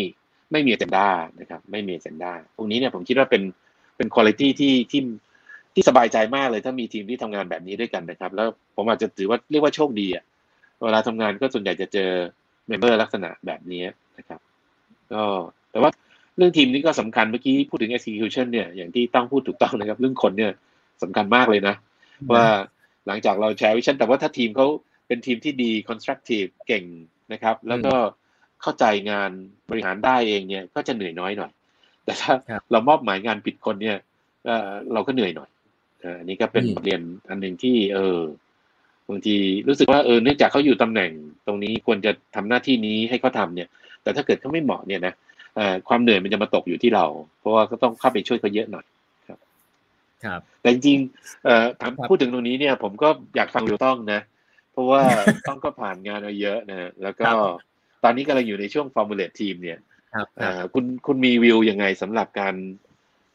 ไม่มีเจนด้านะครับไม่มีเจนด้าพวกนี้เนี่ยผมคิดว่าเป็นเป็นคุณภาพที่ที่ที่สบายใจมากเลยถ้ามีทีมที่ทำงานแบบนี้ด้วยกันนะครับ แล้วผมอาจจะถือว่าเรียกว่าโชคดีอะเวลาทำงานก็ส่วนใหญ่จะเจอ member ลักษณะแบบนี้นะครับก็แต่ว่าเรื่องทีมนี้ก็สำคัญเมื่อกี้พูดถึง execution เนี่ยอย่างที่ต้องพูดถูกต้องนะครับ เรื่องคนเนี่ยสำคัญมากเลยนะ ว่าหลังจากเรา share vision แต่ว่าถ้าทีมเขาเป็นทีมที่ดี constructive เก่งนะครับ แล้วก็ เข้าใจงานบริหารได้เองเนี่ย ก็จะเหนื่อยน้อยหน่อย แต่ถ้าครับเรามอบหมายงานผิดคนเนี่ยเอ่อเราก็เหนื่อยหน่อยเอ่ออันนี้ก็เป็นอืมบทเรียนอันหนึ่งที่ เออบางทีรู้สึกว่าเออเนื่องจากเขาอยู่ตำแหน่งตรงนี้ควรจะทำหน้าที่นี้ให้เขาทำเนี่ย แต่ถ้าเกิดเขาไม่เหมาะเนี่ยนะเอ่อความเหนื่อยมันจะมาตกอยู่ที่เรา เพราะว่าก็ต้องเข้าไปช่วยเขาเยอะหน่อยครับแต่จริงๆเอ่อถามครับพูดถึงตรงนี้เนี่ย ผมก็อยากฟังวิวต้องนะ เพราะว่าต้องก็ผ่านงานมาเยอะนะฮะแล้วก็ครับ ตอนนี้กำลังอยู่ในช่วง formulate team เนี่ยครับคเอ่รับอคุณคุณมีวิวยังไงสำหรับการ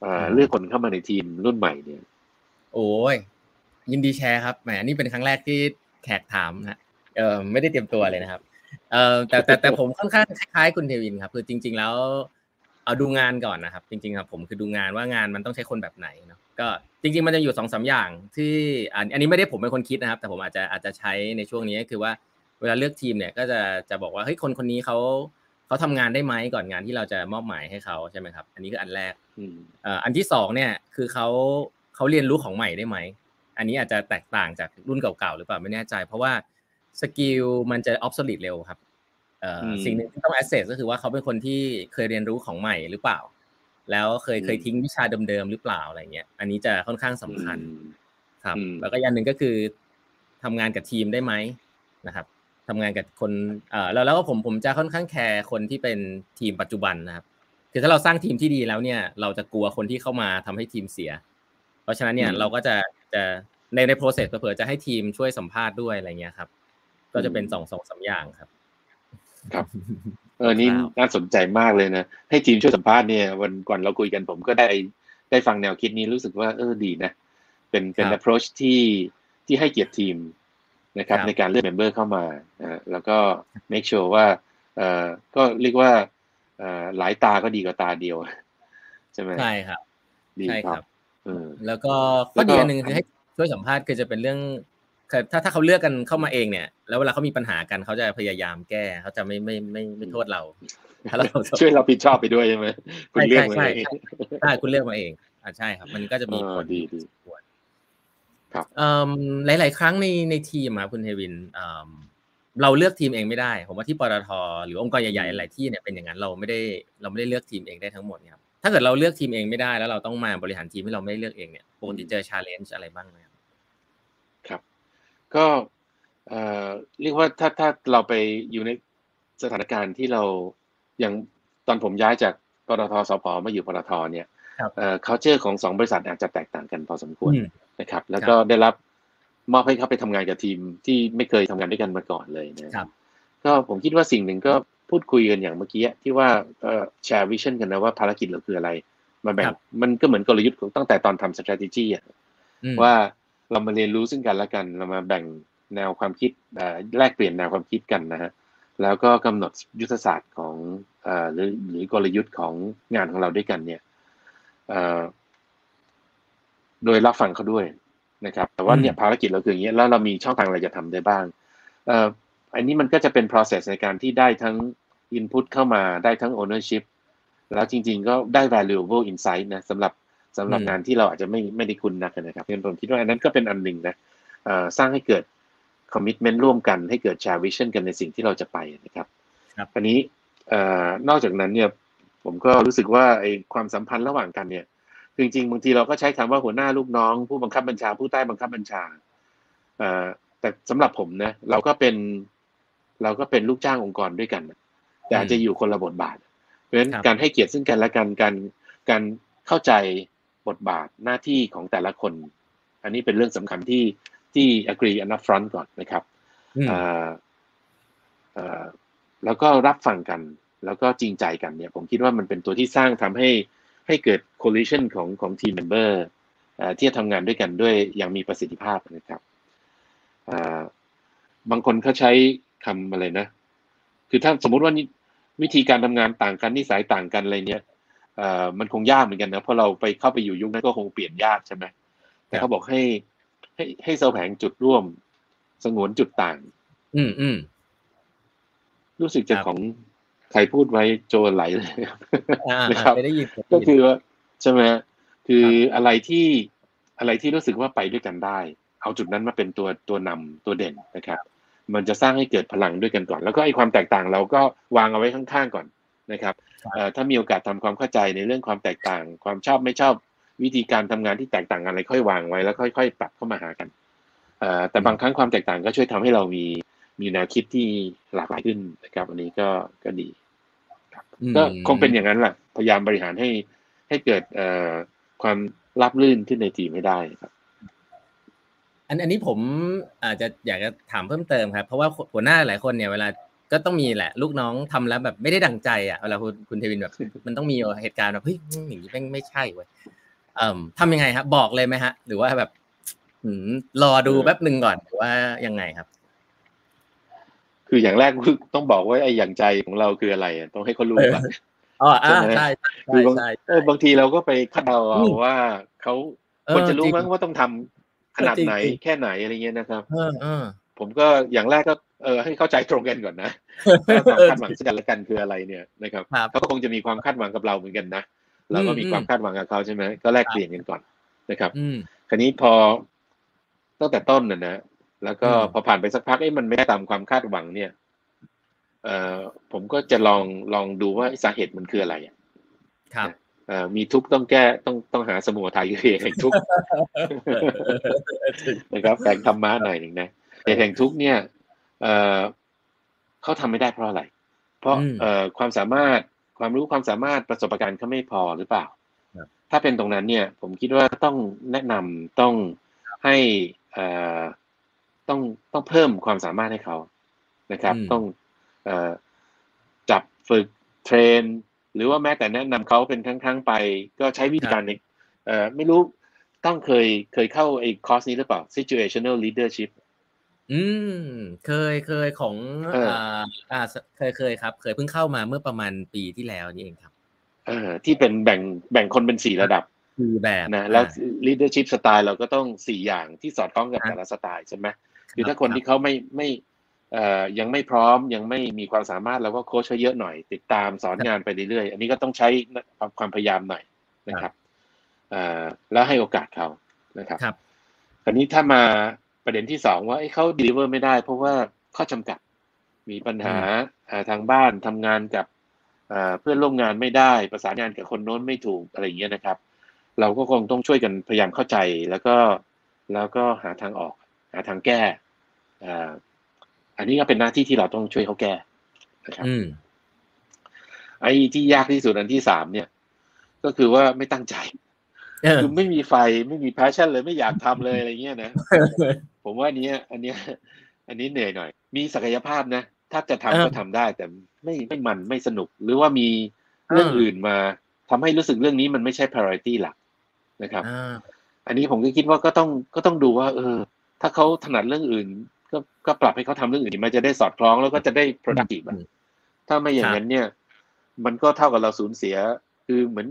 เอ่ออืมเลือกคนเข้ามาในทีมรุ่นใหม่เนี่ย โอ้ยยินดีแชร์ครับแหมนี่เป็นครั้งแรกที่แขกถามนะเออไม่ได้เตรียมตัวเลยนะครับ เออแต่แต่แต่ผมค่อนข้างคล้ายๆคุณเทวินครับ คือจริง ๆ แล้ว เอาดูงานก่อนนะครับ จริงๆครับผมคือดูงานว่างานมันต้องใช้คนแบบไหนเนาะก็จริง ๆ มันจะอยู่สองสามอย่างที่อันอันนี้ไม่ได้ผมเป็นคนคิดนะครับ แต่ผมอาจจะอาจจะใช้ในช่วงนี้ก็คือว่าเวลาเลือกทีมเนี่ยก็จะจะบอกว่าเฮ้ยคนคนนี้เขาเขาทำงานได้ไหมก่อนงานที่เราจะมอบหมายให้เขาใช่ไหมครับ อันนี้คืออันแรกอืมเอ่ออันที่สองเนี่ยคือเขาเขาเรียนรู้ของใหม่ได้ไหมอันนี้อาจจะแตกต่างจากรุ่นเก่าๆหรือเปล่าไม่แน่ใจ เพราะว่า skill มันจะ obsolete เร็วครับสิ่งหนึ่งที่ต้อง assess ก็คือว่าเขาเป็นคนที่เคยเรียนรู้ของใหม่หรือเปล่า แล้วเคยเคยทิ้งวิชาเดิมๆหรือเปล่าอะไรเงี้ย อันนี้จะค่อนข้างสำคัญครับ แล้วก็อย่างหนึ่งก็คือทำงานกับทีมได้ไหมนะครับ ทำงานกับคนเอ่อแล้วแล้วก็ผมผมจะค่อนข้างแคร์คนที่เป็นทีมปัจจุบันนะครับคือถ้าเราสร้างทีมที่ดีแล้วเนี่ย เราจะกลัวคนที่เข้ามาทำให้ทีมเสีย เพราะฉะนั้นเนี่ยเราก็จะจะในในโปรเซสเผื่อจะให้ทีมช่วยสัมภาษณ์ด้วยอะไรเงี้ยครับ ก็จะเป็นสองสองสาอย่างครับ ครับ เออนี่น่าสนใจมากเลยนะให้ทีมช่วยสัมภาษณ์เนี่ยวันก่อนเราคุยกันผมก็ได้ได้ฟังแนวคิดนี้รู้สึกว่าเออดีนะเป็นเป็น approach ที่ที่ให้เกียรติทีม นะครับในการเลือกเมมเบอร์เข้ามาแล้วก็ make sure ว่าเอ่อก็เรียกว่าเอ่อหลายตาก็ดีกว่าตาเดียว ใช่ไหมใช่ครับดีครับแล้วก็ข้อดีอันหนึ่งคือให้ช่วยสัมภาษณ์คือจะเป็นเรื่องถ้าถ้าเขาเลือกกันเข้ามาเองเนี่ย แล้วเวลาเขามีปัญหากันเขาจะพยายามแก้เขาจะไม่ไม่ไม่ไม่โทษเราถ้าเราช่วยเราผิดชอบไปด้วยใช่ไหมคุณเลือกมาเองใช่คุณเลือกมาเองอ่าใช่ครับ มันก็จะมีผลดีดี ครับหลาย ๆ ครั้งในในทีมครับคุณเทวินทร์เราเลือกทีมเองไม่ได้ ผมว่าที่ปตทหรือองค์กรใหญ่ๆหลายที่เนี่ยเป็นอย่างนั้นเราไม่ได้เราไม่ได้เลือกทีมเองได้ทั้งหมดครับถ้าเกิดเราเลือกทีมเองไม่ได้แล้วเราต้องมาบริหารทีมที่เราไม่ได้เลือกเองเนี่ยปกติเจอ challenge อะไรบ้างไหมครับก็เรียกว่าถ้าถ้าเราไปอยู่ในสถานการณ์ที่เราอย่างตอนผมย้ายจากปตทสพมาอยู่ปตทเนี่ยเอ่อ culture ของสองบริษัทอาจจะแตกต่างกันพอสมควร นะครับ แล้วก็ได้รับมอบให้เขาไปทำงานกับทีมที่ไม่เคยทำงานด้วยกันมาก่อนเลยนะครับ ก็ผมคิดว่าสิ่งหนึ่งก็พูดคุยกันอย่างเมื่อกี้ที่ว่าแชร์วิชั่นกันนะว่าภารกิจเราคืออะไรมาแบ่งมันก็เหมือนกลยุทธ์ของตั้งแต่ตอนทำ strategy อะว่าเรามาเรียนรู้ซึ่งกันและกัน เรามาแบ่งแนวความคิดแลกเปลี่ยนแนวความคิดกันนะฮะแล้วก็กำหนดยุทธศาสตร์ของหรือหรือกลยุทธ์ของงานของเราด้วยกันเนี่ย โดยรับฟังเขาด้วยนะครับ แต่ว่าเนี่ยภารกิจเราคืออย่างนี้แล้วเรามีช่องทางอะไรจะทำได้บ้างอันนี้มันก็จะเป็น process ในการที่ได้ทั้ง input เข้ามาได้ทั้ง ownership แล้วจริง ๆ ก็ได้ valuable insight นะสำหรับสำหรับงานที่เราอาจจะไม่ไม่ได้คุ้นนักนะครับเพราะผมคิดว่าอันนั้นก็เป็นอันหนึ่งนะสร้างให้เกิด commitment ร่วมกันให้เกิด share vision กันในสิ่งที่เราจะไปนะครับอันนี้นอกจากนั้นเนี่ยผมก็รู้สึกว่าไอ้ความสัมพันธ์ระหว่างกันเนี่ย จริงๆบางทีเราก็ใช้คำว่าหัวหน้าลูกน้อง ผู้บังคับบัญชา ผู้ใต้บังคับบัญชาแต่สำหรับผมนะเราก็เป็นเราก็เป็นลูกจ้างองค์กรด้วยกัน แต่อาจจะอยู่คนละบทบาท เพราะฉะนั้นการให้เกียรติซึ่งกันและกันการการเข้าใจบทบาทหน้าที่ของแต่ละคน อันนี้เป็นเรื่องสำคัญที่ที่ agree on upfront ก่อนนะครับแล้วก็รับฟังกัน แล้วก็จริงใจกันเนี่ย ผมคิดว่ามันเป็นตัวที่สร้างทำให้ ให้เกิด coalition ของของ team member ที่จะทำงานด้วยกันด้วยอย่างมีประสิทธิภาพนะครับบางคนเขาใช้คำอะไรนะ คือถ้าสมมุติว่าวิธีการทำงานต่างกันนิสัยต่างกันอะไรเนี้ยเอ่อมันคงยากเหมือนกันนะเพราะเราไปเข้าไปอยู่ยุคนั้นก็คงเปลี่ยนยากใช่ไหมแต่เขาบอกให้ให้ให้แสวงจุดร่วม สงวนจุดต่าง อืมอืมรู้สึกจะของ ใครพูดไว้โจไหลเลยนะครับก็คือว่าใช่ไหมคืออะไรที่อะไรที่รู้สึกว่าไปด้วยกันได้ เอาจุดนั้นมาเป็นตัวตัวนำตัวเด่นนะครับ มันจะสร้างให้เกิดพลังด้วยกันก่อน แล้วก็ไอ้ความแตกต่างเราก็วางเอาไว้ข้างๆก่อนนะครับถ้ามีโอกาสทำความเข้าใจในเรื่องความแตกต่าง ความชอบไม่ชอบวิธีการทำงานที่แตกต่างกันอะไรค่อยวางไว้แล้วค่อยๆ ปรับเข้ามาหากันแต่บางครั้งความแตกต่างก็ช่วยทำให้เรามีมีแนวคิดที่หลากหลายขึ้นนะครับ อันนี้ก็ก็ดี ก็คงเป็นอย่างนั้นแหละพยายามบริหารให้ให้เกิดความราบรื่นขึ้นในทีมไม่ได้ครับ อันอันนี้ผมอาจจะอยากจะถามเพิ่มเติมครับ เพราะว่าหัวหน้าหลายคนเนี่ยเวลาก็ต้องมีแหละ ลูกน้องทำแล้วแบบไม่ได้ดังใจอะเวลาคุณคุณเทวินแบบ มันต้องมีเหตุการณ์แบบเฮ้ยอย่างนี้ไม่ไม่ใช่เว้ยเอ่อทำยังไงครับบอกเลยไหมฮะ หรือว่าแบบรอดูแป๊บหนึ่งก่อนหรือว่ายังไงครับ คืออย่างแรกคือต้องบอกว่าไอ้อย่างใจของเราคืออะไรต้องให้เขารู้ก่อนอ๋อใช่ใช่ใช่เออบางทีเราก็ไปคาดเดาว่าเขาควรจะรู้มั้งว่าต้องทำขนาดไหนแค่ไหนอะไรเงี้ยนะครับผมก็อย่างแรกก็เออให้เข้าใจตรงกันก่อนนะความคาดหวังซึ่งกันและกันคืออะไรเนี่ยนะครับเขาก็คงจะมีความคาดหวังกับเราเหมือนกันนะเราก็มีความคาดหวังกับเขาใช่ไหมก็แลกเปลี่ยนกันก่อนนะครับอืมคราวนี้พอตั้งแต่ต้นน่ะนะ แล้วก็อืมพอผ่านไปสักพักเอ้มันไม่ได้ตามความคาดหวังเนี่ยเอ่อผมก็จะลองลองดูว่าสาเหตุมันคืออะไรอะครับเอ่อมีทุกข์ต้องแก้ต้องต้องหาสมุทัยคือเหตุแห่งทุกข์นะครับแบ่งธรรมะหน่อยหนึ่งนะเหตุแห่งทุกข์เนี่ยเอ่อเขาทำไม่ได้เพราะอะไร เพราะอืมเอ่อความสามารถความรู้ความสามารถประสบการณ์เขาไม่พอหรือเปล่าครับถ้าเป็นตรงนั้นเนี่ย ผมคิดว่าต้องแนะนำต้องให้เอ่อ ต้องต้องเพิ่มความสามารถให้เขานะครับอืมต้องเอ่อจับฝึกเทรน หรือว่าแม้แต่แนะนำเขาเป็นครั้งๆไป ก็ใช้วิธีการในเอ่อไม่รู้ต้องเคยเคยเข้าไอ้คอร์สนี้หรือเปล่า situational leadership อืม เคยเคยของเอออ่อ่าอ่าเคยเคยครับ เคยเพิ่งเข้ามาเมื่อประมาณปีที่แล้วนี่เองครับ เอ่อที่เป็นแบ่งแบ่งคนเป็นสี่ระดับคือแบบนะแล้วอ่า leadership สไตล์เราก็ต้องสี่อย่างที่สอดคล้องกับครับแต่ละสไตล์ใช่ไหม คือถ้าคนที่เขาไม่ไม่เอ่อยังไม่พร้อมยังไม่มีความสามารถเราก็โค้ชเขาเยอะหน่อย ติดตามสอนงานไปเรื่อยๆอันนี้ก็ต้องใช้ความความพยายามหน่อยนะครับเอ่อแล้วให้โอกาสเขานะครับครับคราวนี้ถ้ามาประเด็นที่สองว่าเอ้ยเขา deliver ไม่ได้ เพราะว่าข้อจำกัดมีปัญหาอ่าทางบ้านทำงานกับอ่าเพื่อนร่วมงานไม่ได้ประสานงานกับคนโน้นไม่ถูกอะไรอย่างเงี้ยนะครับ เราก็คงต้องช่วยกันพยายามเข้าใจแล้วก็แล้วก็หาทางออก หาทางแก้ อ่าอันนี้ก็เป็นหน้าที่ที่เราต้องช่วยเขาแก้นะครับอืมไอ้ที่ยากที่สุดอันที่สามเนี่ย ก็คือว่าไม่ตั้งใจเออคือไม่มีไฟไม่มี passion เลยไม่อยากทำเลยอะไรเงี้ยนะผมว่าอันเนี้ยอันเนี้ยอันนี้เหนื่อยหน่อย มีศักยภาพนะถ้าจะทำเออก็ทำได้ แต่ไม่ไม่มันไม่สนุก หรือว่ามีเรื่องเอออื่อื่นมาทำให้รู้สึกเรื่องนี้มันไม่ใช่ priority หลักนะครับอ่าอันนี้ผมก็คิดว่าก็ต้องก็ต้องดูว่า เออ ถ้าเขาถนัดเรื่องอื่น ก็ก็ปรับให้เขาทำเรื่องอื่นมันจะได้สอดคล้องแล้วก็จะได้ productive อะอืมถ้าไม่อย่างนั้นเนี่ย มันก็เท่ากับเราสูญเสีย คือเหมือน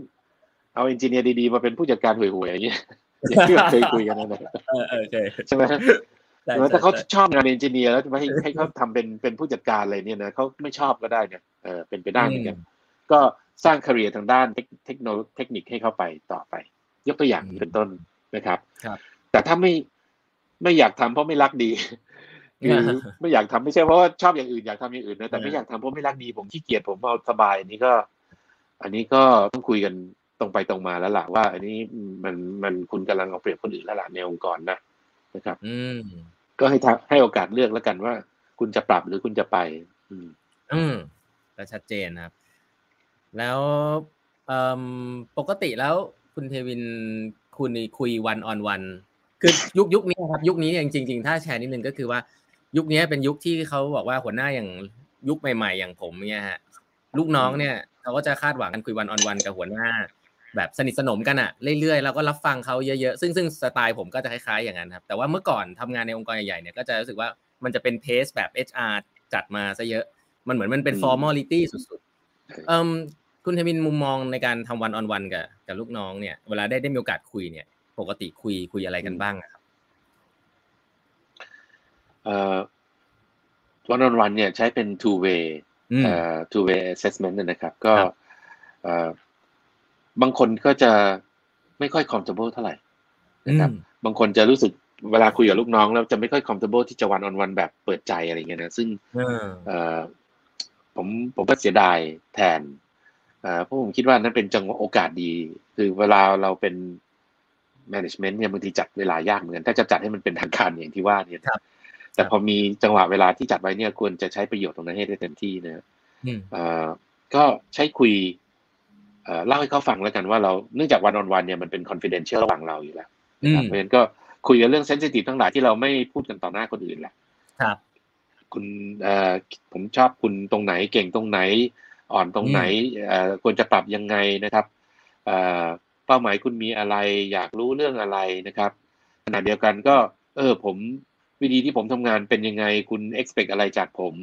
เอาเอนจิเนียร์ดีๆ มาเป็นผู้จัดการห่วยๆอย่างเงี้ยอย่างที่เราเคยคุยกันนะเออเออเคยใช่ไหมใช่แล้วถ้าเขาใช่ชอบงานเอนจิเนียร์แล้วจะไม่ให้ให้เขาทำเป็นเป็นผู้จัดการอะไรเนี่ยนะเขาไม่ชอบก็ได้เนี่ยเออเป็นไปได้เหมือนกันก็สร้างคาเรียทางด้านเทคเทคโนเทคนิคให้เข้าไปต่อไป ยกตัวอย่างอืมเป็นต้นนะครับครับ แต่ถ้าไม่ไม่อยากทำเพราะไม่รักดี คือไม่อยากทำไม่ใช่เพราะว่าชอบอย่างอื่นอยากทำอย่างอื่นนะแต่ไม่อยากทำเพราะไม่รักดีผมขี้เกียจผมเอาสบายอันนี้ก็ อันนี้ก็ต้องคุยกันตรงไปตรงมาแล้วล่ะว่า อันนี้มันมันคุณกำลังเอาเปรียบคนอื่นแล้วล่ะในองค์กรนะนะครับ อืมก็ให้ทางให้โอกาสเลือกแล้วกันว่า คุณจะปรับหรือคุณจะไป อืม อืมก็ชัดเจนนะครับ แล้วเอ่มปกติแล้วคุณเทวินคุณคุยวันออนวันคือยุคยุคนี้ครับ ยุคนี้จริงจริงๆถ้าแชร์นิดนึงก็คือว่า ยุคนี้เป็นยุคที่เขาบอกว่าหัวหน้าอย่างยุคใหม่ ๆ อย่างผมเนี่ยฮะลูกน้องเนี่ยเขาก็จะคาดหวังกันคุยวันออนวันกับหัวหน้า แบบสนิทสนมกันอะเรื่อยๆแล้วก็รับฟังเขาเยอะๆซึ่งซึ่งสไตล์ผมก็จะคล้ายๆอย่างนั้นครับแต่ว่าเมื่อก่อนทำงานในองค์กรใหญ่ๆเนี่ยก็จะรู้สึกว่ามันจะเป็นเพสแบบ HR จัดมาซะเยอะมันเหมือนมันเป็นอืม formality สุดๆเอ่มคุณเทวินมุมมองในการทำวันออนวันกับกับลูกน้องเนี่ยเวลาได้ได้มีโอกาสคุยเนี่ย ปกติคุยคุยอะไรกันบ้างอะครับเอ่อ วันออนวันเนี่ยใช้เป็น two way อืมเอ่อ two way assessment เนี่ยนะครับ ก็ครับเอ่อบางคนก็จะไม่ค่อย comfortable เท่าไหร่นะครับอืมบางคนจะรู้สึกเวลาคุยกับลูกน้องแล้วจะไม่ค่อย comfortable ที่จะวันออนวันแบบเปิดใจอะไรเงี้ยนะ ซึ่งเออเอ่อผมผมก็เสียดายแทนเอ่อเพราะผมคิดว่านั่นเป็นจังหวะโอกาสดี คือเวลาเราเป็น management เนี่ยบางทีจัดเวลายากเหมือนกัน ถ้าจะจัดให้มันเป็นทางการอย่างที่ว่าเนี่ยครับ แต่ครับพอมีจังหวะเวลาที่จัดไว้เนี่ยควรจะใช้ประโยชน์ตรงนั้นให้ได้เต็มที่นะอืมเอ่อก็ใช้คุยเอ่อเล่าให้เขาฟังแล้วกันว่าเราเนื่องจากวันออนวันเนี่ยมันเป็น confidential ระหว่างเราอยู่แล้วอืนะครับมเพราะฉะนั้นก็คุยกันเรื่อง sensitive ทั้งหลายที่เราไม่พูดกันต่อหน้าคนอื่นแหละครับคุณเอ่อผมชอบคุณตรงไหนเก่งตรงไหน อ่อนตรงไหนเอ่อควรจะปรับยังไงนะครับเอ่อเป้าหมายคุณมีอะไร อยากรู้เรื่องอะไรนะครับขณะเดียวกันก็ เออผม วิธีที่ผมทำงานเป็นยังไง คุณ expect อะไรจากผม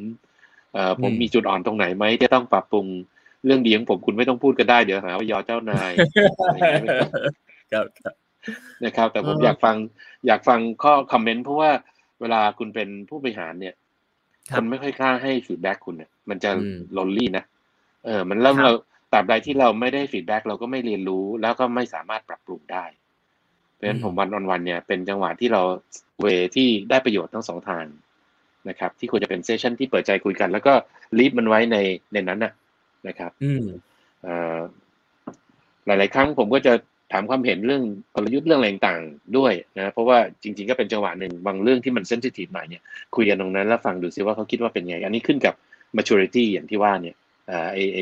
เอ่อผมอืมมีจุดอ่อนตรงไหนไหมที่ต้องปรับปรุงเรื่องดีของผมคุณไม่ต้องพูดก็ได้เดี๋ยวหาว่ายอเจ้านายครับครับนะครับ แต่ผมเออออยากฟัง อยากฟังข้อ comment เพราะว่าเวลาคุณเป็นผู้บริหารเนี่ยครับคนไม่ค่อยกล้าให้ feedback คุณเนี่ยมันจะอืม lonely นะเออ มันเริ่มครับเราตราบใดที่เราไม่ได้ feedback เราก็ไม่เรียนรู้แล้วก็ไม่สามารถปรับปรุงได้ เพราะฉะนั้นผม one on one เนี่ยเป็นจังหวะที่เราเวที่ได้ประโยชน์ทั้งสองทางนะครับ ที่ควรจะเป็นเซสชันที่เปิดใจคุยกัน แล้วก็ลีฟมันไว้ในในนั้นนะนะครับ อืมหลาย ๆ ครั้งผมก็จะถามความเห็นเรื่องกลยุทธ์เรื่องอะไรต่างๆด้วยนะเพราะว่าจริง ๆ ก็เป็นจังหวะหนึ่งบางเรื่องที่มันเซนซิทีฟหน่อยเนี่ยคุยกันตรงนั้นแล้วฟังดูซิว่าเขาคิดว่าเป็นไง อันนี้ขึ้นกับ maturity อย่างที่ว่าเนี่ยอ่าไอไอ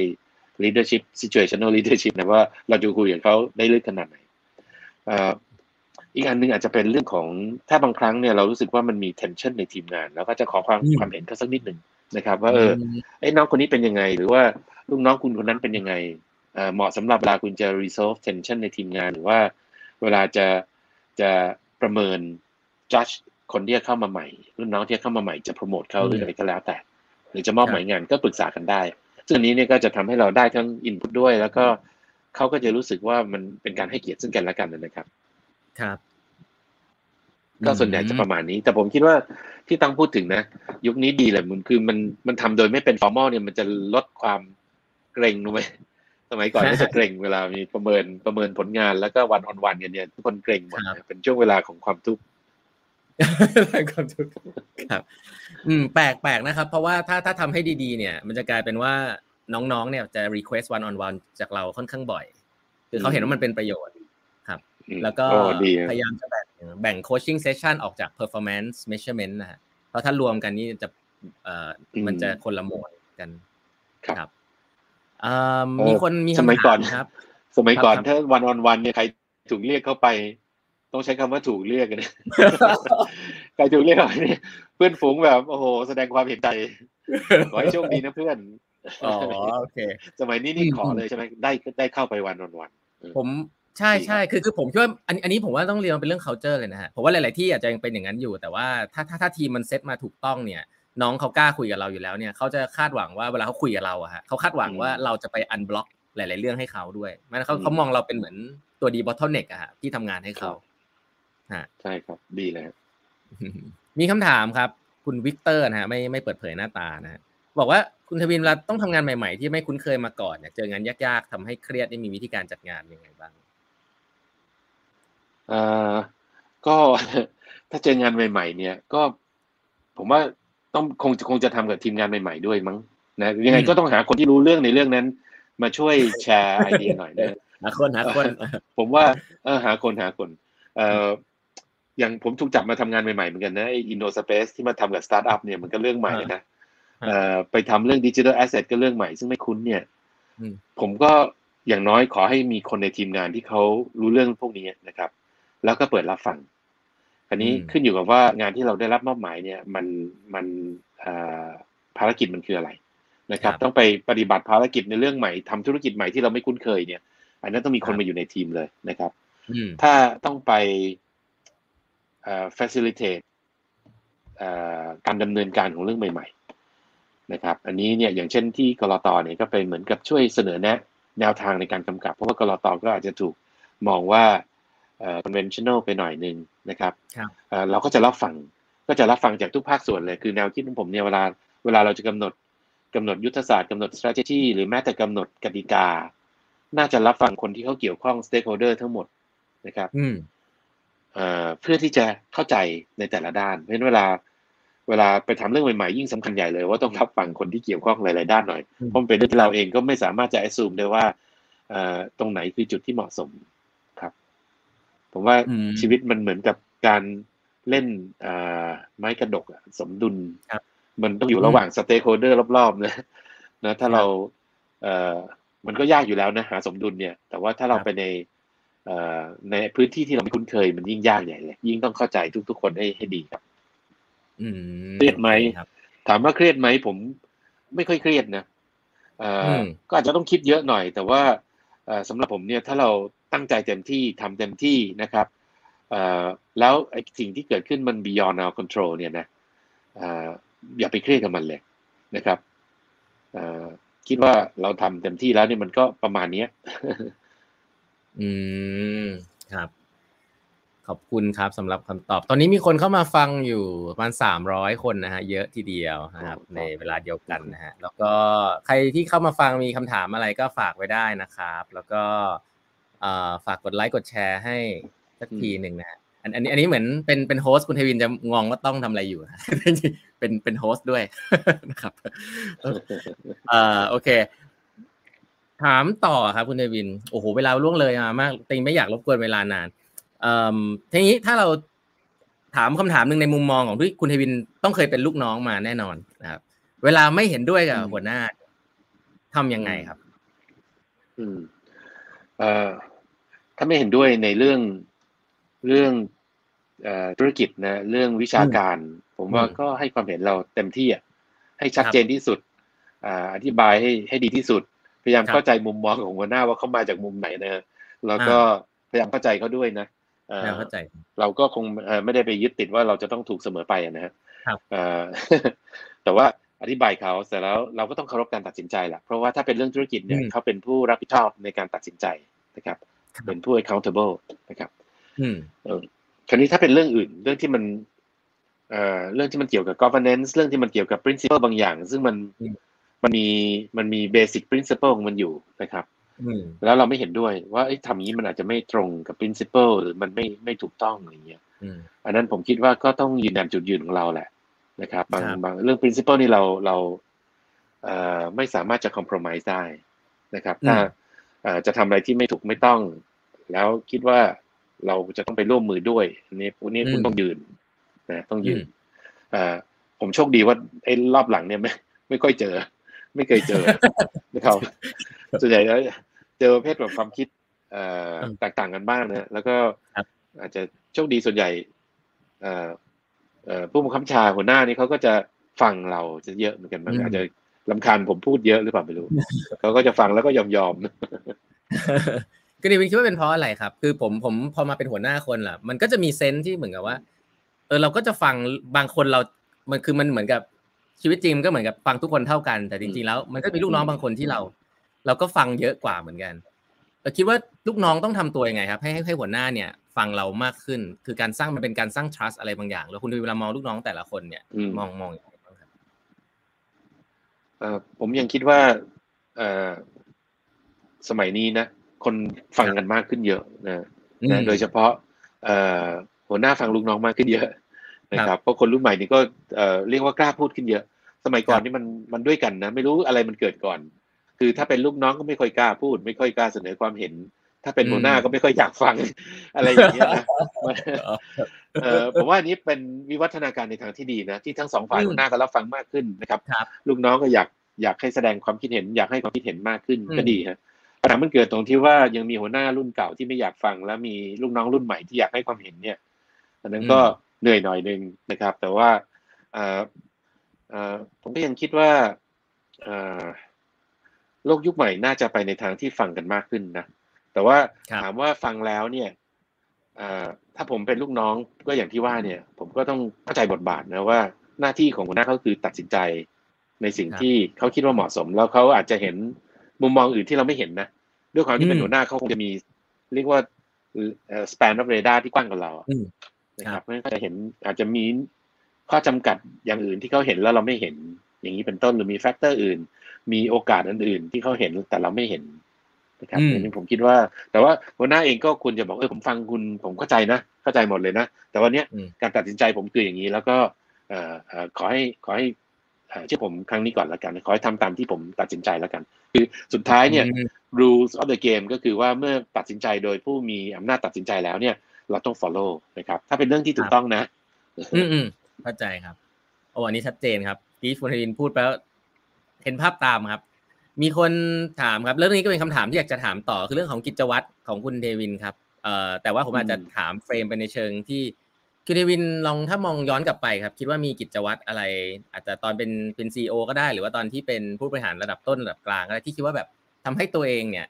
leadership situational leadership นะว่าเราจะคุยกับเขาได้ลึกขนาดไหน อีกอันนึงอาจจะเป็นเรื่องของถ้าบางครั้งเนี่ยเรารู้สึกว่ามันมี tension ในทีมงาน แล้วก็จะขอความความเห็นเขาสักนิดหนึ่งนะครับ ว่าเออไอ้น้องคนนี้เป็นยังไง หรือว่าลูกน้องคุณคนนั้นเป็นยังไงเหมาะสำหรับเวลาคุณจะ resolve tension ในทีมงาน หรือว่าเวลาจะจะประเมิน judge คนที่จะเข้ามาใหม่รุ่นน้องที่เข้ามาใหม่จะโปรโมทเขาหรืออะไรก็แล้วแต่ หรือจะมอบหมายงานก็ปรึกษากันได้ ซึ่งอันนี้เนี่ยก็จะทำให้เราได้ทั้ง input ด้วย แล้วก็เขาก็จะรู้สึกว่ามันเป็นการให้เกียรติซึ่งกันและกันนะครับ ครับ ก็ส่วนใหญ่จะประมาณนี้ แต่ผมคิดว่าที่ตั้งพูดถึงนะ ยุคนี้ดีเลยมันคือมันมันทำโดยไม่เป็นฟอร์มอลเนี่ยมันจะลดความเกรงรู้ไหมสมัยก่อนก็จะเกรงเวลามีประเมินประเมินผลงานแล้วก็วันออนวันกันเนี่ยทุกคนเกรงหมดเป็นช่วงเวลาของความทุกข์ความทุกข์ครับ อืม แปลกแปลกนะครับ เพราะว่าถ้าถ้าทำให้ดีๆ เนี่ย มันจะกลายเป็นว่าน้องๆ เนี่ยจะ request one on one จากเราค่อนข้างบ่อย คือเขาเห็นว่ามันเป็นประโยชน์ครับ แล้วก็พยายามจะแบ่งแบ่ง coaching session ออกจาก performance measurement นะฮะเพราะถ้ารวมกันนี่จะเอ่อมันจะคนละโหมดกันครับมีคนมีสมัยก่อนครับ สมัยก่อนถ้าวันออนวันเนี่ยใครถูกเรียกเข้าไป ต้องใช้คำว่าถูกเรียกกันใครถูกเรียกเข้าไปเนี่ยเพื่อนฝูงแบบโอ้โหแสดงความเห็นใจขอให้โชคดีนะเพื่อนอ๋อโอเค สมัยนี้นี่ขอเลยใช่ไหมได้ได้เข้าไป one-on-one ผม ใช่ใช่คือคือผมคิดว่าอันอันนี้ผมว่าต้องเรียนเป็นเรื่อง culture เลยนะฮะผมว่าหลาย ๆ ที่อาจจะยังเป็นอย่างนั้นอยู่ แต่ว่าถ้าถ้าถ้าทีมมันเซตมาถูกต้องเนี่ย น้องเขากล้าคุยกับเราอยู่แล้วเนี่ยเขาจะคาดหวังว่าเวลาเขาคุยกับเราอะฮะเขาคาดหวังว่าเราจะไป unblock หลาย ๆ เรื่องให้เขาด้วยมันเขาเขามองเราเป็นเหมือนตัว debottleneck อะฮะที่ทำงานให้เขาฮะใช่ครับดีเลยมีคำถามครับ คุณวิกเตอร์นะฮะไม่ไม่เปิดเผยหน้าตานะฮะบอกว่าคุณทวินเราต้องทำงานใหม่ ๆ ที่ไม่คุ้นเคยมาก่อนเนี่ยเจองานยาก ๆทำให้เครียดได้มีวิธีการจัดงานยังไงบ้าง อ่าก็ถ้าเจองานใหม่ ๆ เนี่ย ก็ผมว่าต้องคงคงจะทำกับทีมงานใหม่ ๆ ด้วยมั้งนะยังไงก็ต้องหาคนที่รู้เรื่องในเรื่องนั้น มาช่วยแชร์ไอเดียหน่อยนะหาคนหาคน ผมว่าเออหาคนหาคนเอ่ออย่างผมถูกจับมาทำงานใหม่ๆเหมือนกันนะไอ Innospace ที่มาทำกับสตาร์ทอัพเนี่ยมันก็เรื่องใหม่นะเอ่อไปทำเรื่อง digital asset ก็เรื่องใหม่ ซึ่งไม่คุ้นเนี่ยผมก็อย่างน้อยขอให้มีคนในทีมงานที่เขารู้เรื่องพวกนี้นะครับ แล้วก็เปิดรับฟังอันนี้ขึ้นอยู่กับว่างานที่เราได้รับมอบหมายเนี่ย มันมันภารกิจมันคืออะไรนะครับ ต้องไปปฏิบัติภารกิจในเรื่องใหม่ทำธุรกิจใหม่ที่เราไม่คุ้นเคยเนี่ย อันนั้นต้องมีคนมาอยู่ในทีมเลยนะครับถ้าต้องไป facilitate การดำเนินการของเรื่องใหม่ ๆ นะครับ อันนี้เนี่ยอย่างเช่นที่กรตเนี่ยก็เป็นเหมือนกับช่วยเสนอแนะ แนวทางในการกำกับ เพราะว่ากรตก็อาจจะถูกมองว่า conventional ไปหน่อยหนึ่งนะครับเราก็จะรับฟังก็จะรับฟังจากทุกภาคส่วนเลยคือแนวคิดของผมเนี่ยเวลาเวลาเราจะกำหนดกำหนดยุทธศาสตร์กำหนด strategy หรือแม้แต่กำหนดกติกา น่าจะรับฟังคนที่เขาเกี่ยวข้อง stakeholder ทั้งหมดนะครับเพื่อที่จะเข้าใจในแต่ละด้าน เพราะฉะนั้นเวลาเวลาไปทำเรื่องใหม่ๆยิ่งสำคัญใหญ่เลยว่าต้องรับฟังคนที่เกี่ยวข้องหลายๆด้านหน่อยเพราะเป็นเรื่องที่เราเองก็ไม่สามารถจะ assume ได้ว่าตรงไหนคือจุดที่เหมาะสม ผมว่าชีวิตมันเหมือนกับการเล่นไม้กระดกสมดุลมันต้องอยู่ระหว่างสเต็กโฮเดอร์รอบๆนะนะถ้าเราเอ่อมันก็ยากอยู่แล้วนะหาสมดุลเนี่ย แต่ว่าถ้าเราไปในเอ่อในพื้นที่ที่เราไม่คุ้นเคยมันยิ่งยากใหญ่เลย ยิ่งต้องเข้าใจทุกๆคนให้ให้ดีครับเครียดไหมถามว่าเครียดไหมผมไม่ค่อยเครียดนะเอ่อก็อาจจะต้องคิดเยอะหน่อย แต่ว่าสำหรับผมเนี่ยถ้าเรา ตั้งใจเต็มที่ทำเต็มที่นะครับแล้วไอ้สิ่งที่เกิดขึ้นมัน beyond our control เนี่ยนะอย่าไปเครียดกับมันเลยนะครับคิดว่าเราทำเต็มที่แล้วนี่มันก็ประมาณนี้อืมครับ ขอบคุณครับสำหรับคำตอบ ตอนนี้มีคนเข้ามาฟังอยู่ประมาณสามร้อยคนนะฮะ เยอะทีเดียวนะครับ ในเวลาเดียวกันนะฮะ แล้วก็ใครที่เข้ามาฟังมีคำถามอะไรก็ฝากไว้ได้นะครับ แล้วก็ ฝากกดไลค์กดแชร์ให้สักทีหนึ่งนะอันอันนี้อันนี้เหมือนเป็นเป็น host คุณเทวินจะงงว่าต้องทำอะไรอยู่เป็นเป็น host ด้วยนะครับเอ่อโอเค ถามต่อครับคุณเทวินโอ้โหเวลาล่วงเลยมามากติงไม่อยากรบกวนเวลานานเอ่อทีนี้ถ้าเราถามคำถามหนึ่งในมุมมองของที่คุณเทวินต้องเคยเป็นลูกน้องมาแน่นอนนะครับ เวลาไม่เห็นด้วยกับหัวหน้าทำยังไงครับ อืมเอ่อ ถ้าไม่เห็นด้วยในเรื่องเรื่องธุรกิจนะเรื่องวิชาการ ผมว่าก็ให้ความเห็นเราเต็มที่อะให้ชัดเจนที่สุดอธิบายให้ให้ดีที่สุด พยายามเข้าใจมุมมองของหัวหน้าว่าเขามาจากมุมไหนนะแล้วก็พยายามเข้าใจเขาด้วยนะเข้าใจ เราก็คงไม่ได้ไปยึดติดว่าเราจะต้องถูกเสมอไปนะฮะแต่ว่าอธิบายเขาเสร็จแล้วเราก็ต้องเคารพการตัดสินใจแหละเพราะว่าถ้าเป็นเรื่องธุรกิจเนี่ยเขาเป็นผู้รับผิดชอบในการตัดสินใจนะครับ เป็นผู้ accountable นะครับอืมคราวนี้ถ้าเป็นเรื่องอื่น เรื่องที่มันเอ่อเรื่องที่มันเกี่ยวกับ governance เรื่องที่มันเกี่ยวกับ principle บางอย่าง ซึ่งมันมันมีมันมี basic principle ของมันอยู่นะครับแล้วเราไม่เห็นด้วยว่าทำนี้มันอาจจะไม่ตรงกับ principle หรือมันไม่ไม่ถูกต้องอะไรเงี้ยอันนั้นผมคิดว่าก็ต้องยืนยันจุดยืนของเราแหละนะครับ บางบางเรื่อง principle นี่เราเราเอ่อไม่สามารถจะ compromise ได้นะครับ ถ้า จะทำอะไรที่ไม่ถูกไม่ต้อง แล้วคิดว่าเราจะต้องไปร่วมมือด้วยอันนี้พวกนี้คุณต้องยืนนะต้องยืนอ่าผมโชคดีว่าไอ้รอบหลังเนี่ยไม่ไม่ค่อยเจอ ไม่เคยเจอนะครับส่วนใหญ่แล้วเจอประเภทแบบความคิดเอ่อแตกต่างกันบ้างนะแล้วก็อาจจะโชคดีส่วนใหญ่เอ่อเอ่อผู้บังคับชาหัวหน้านี่เขาก็จะฟังเราจะเยอะเหมือนกันมันอาจจะ ลำคาญผมพูดเยอะหรือเปล่าไม่รู้เขาก็จะฟังแล้วก็ยอมยอมก็ดีวินคิดว่าเป็นเพราะอะไรครับ คือผมผมพอมาเป็นหัวหน้าคนล่ะ มันก็จะมีเซนส์ที่เหมือนกับว่า เออเราก็จะฟังบางคนเรา มันคือมันเหมือนกับชีวิตจริงก็เหมือนกับฟังทุกคนเท่ากันแต่จริงๆแล้ว มันก็มีลูกน้องบางคนที่เรา เราก็ฟังเยอะกว่าเหมือนกันแต่คิดว่าลูกน้องต้องทำตัวยังไงครับให้ให้หัวหน้าเนี่ย ฟังเรามากขึ้น คือการสร้างมันเป็นการสร้าง trust อะไรบางอย่าง แล้วคุณดูเวลามองลูกน้องแต่ละคนเนี่ย มองมองอย่างไรบ้างครับ ผมยังคิดว่าเอสมัยนี้นะ คนฟังกันมากขึ้นเยอะนะนะโดยเฉพาะหัวหน้าฟังลูกน้องมากขึ้นเยอะนะครับเพราะคนรุ่นใหม่นี่ก็เรียกว่ากล้าพูดขึ้นเยอะ สมัยก่อนนี่มันมันด้วยกันนะ ไม่รู้อะไรมันเกิดก่อน คือถ้าเป็นลูกน้องก็ไม่ค่อยกล้าพูด ไม่ค่อยกล้าเสนอความเห็น ถ้าเป็นหัวหน้าก็ไม่ค่อยอยากฟังอะไรอย่างเงี้ยนะผมว่าอันนี้เป็นวิวัฒนาการในทางที่ดีนะที่ทั้งสองฝ่ายหัวหน้าก็รับฟังมากขึ้นนะครับลูกน้องก็อยากอยากให้แสดงความคิดเห็น อยากให้ความคิดเห็นมากขึ้นก็ดีครับปัญหามันเกิดตรงที่ว่ายังมีหัวหน้ารุ่นเก่าที่ไม่อยากฟัง แล้วมีลูกน้องรุ่นใหม่ที่อยากให้ความเห็นเนี่ย อันนั้นก็เหนื่อยหน่อยนึงนะครับ แต่ว่าผมก็ยังคิดว่าโลกยุคใหม่น่าจะไปในทางที่ฟังกันมากขึ้นนะ แต่ว่าถามว่าฟังแล้วเนี่ยถ้าผมเป็นลูกน้องก็อย่างที่ว่าเนี่ย ผมก็ต้องเข้าใจบทบาทนะว่าหน้าที่ของหัวหน้าเขาคือตัดสินใจในสิ่งที่เขาคิดว่าเหมาะสม แล้วเขาอาจจะเห็นมุมมองอื่นที่เราไม่เห็นนะด้วยความที่เป็นหัวหน้าเขาคงจะมีเรียกว่า span of radar ที่กว้างกว่าเรานะครับไม่จะเห็นอาจจะมีข้อจำกัดอย่างอื่นที่เขาเห็นแล้วเราไม่เห็นอย่างนี้เป็นต้นหรือมีแฟกเตอร์อื่น มีโอกาสอื่นๆ ที่เขาเห็นแต่เราไม่เห็น นะครับอันนี้ผมคิดว่า แต่ว่าหัวหน้าเองก็ควรจะบอกเออผมฟังคุณผมเข้าใจนะเข้าใจหมดเลยนะ แต่วันนี้การตัดสินใจผมคืออย่างนี้ แล้วก็ขอให้ขอให้เชื่อผมครั้งนี้ก่อนแล้วกัน ขอให้ทำตามที่ผมตัดสินใจแล้วกัน คือสุดท้ายเนี่ย rules of the game ก็คือว่าเมื่อตัดสินใจโดยผู้มีอำนาจตัดสินใจแล้วเนี่ย เราต้อง follow นะครับ ถ้าเป็นเรื่องที่ถูกต้องนะ อืมเข้าใจครับโอ้อันนี้ชัดเจนครับที่ฟุนทินพูดไปแล้วเห็นภาพตามครับ มีคนถามครับเรื่องนี้ก็เป็นคำถามที่อยากจะถามต่อคือเรื่องของกิจวัตรของคุณเดวินครับเอ่อแต่ว่าผมอาจจะถามเฟรมไปในเชิงที่คือเดวินลองถ้ามองย้อนกลับไปครับ คิดว่ามีกิจวัตรอะไร อาจจะตอนเป็นเป็นซีอก็ได้ หรือว่าตอนที่เป็นผู้บริหารระดับต้นระดับกลางอะไรที่คิดว่าแบบทำให้ตัวเองเนี่ย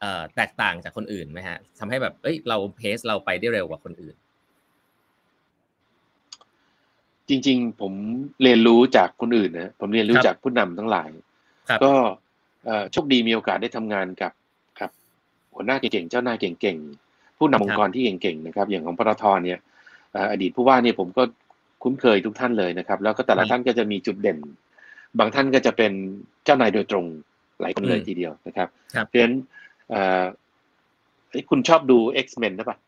เอ่อแตกต่างจากคนอื่นไหมฮะทำให้แบบเอ้ยเราเพสเราไปได้เร็วกว่าคนอื่น จริง ๆ ผมเรียนรู้จากคนอื่นนะผมเรียนรู้จากผู้นำทั้งหลายก็ โชคดีมีโอกาสได้ทำงานกับครับหัวหน้าเก่งๆเจ้านายเก่งๆผู้นำองค์กรที่เก่งๆนะครับ อย่างของปตทเนี่ยอดีตผู้ว่าเนี่ยผมก็คุ้นเคยทุกท่านเลยนะครับ แล้วก็แต่ละท่านก็จะมีจุดเด่น บางท่านก็จะเป็นเจ้านายโดยตรงหลายคนเลยทีเดียวนะครับเพราะฉะนั้นคุณชอบดู X-Men นะปะ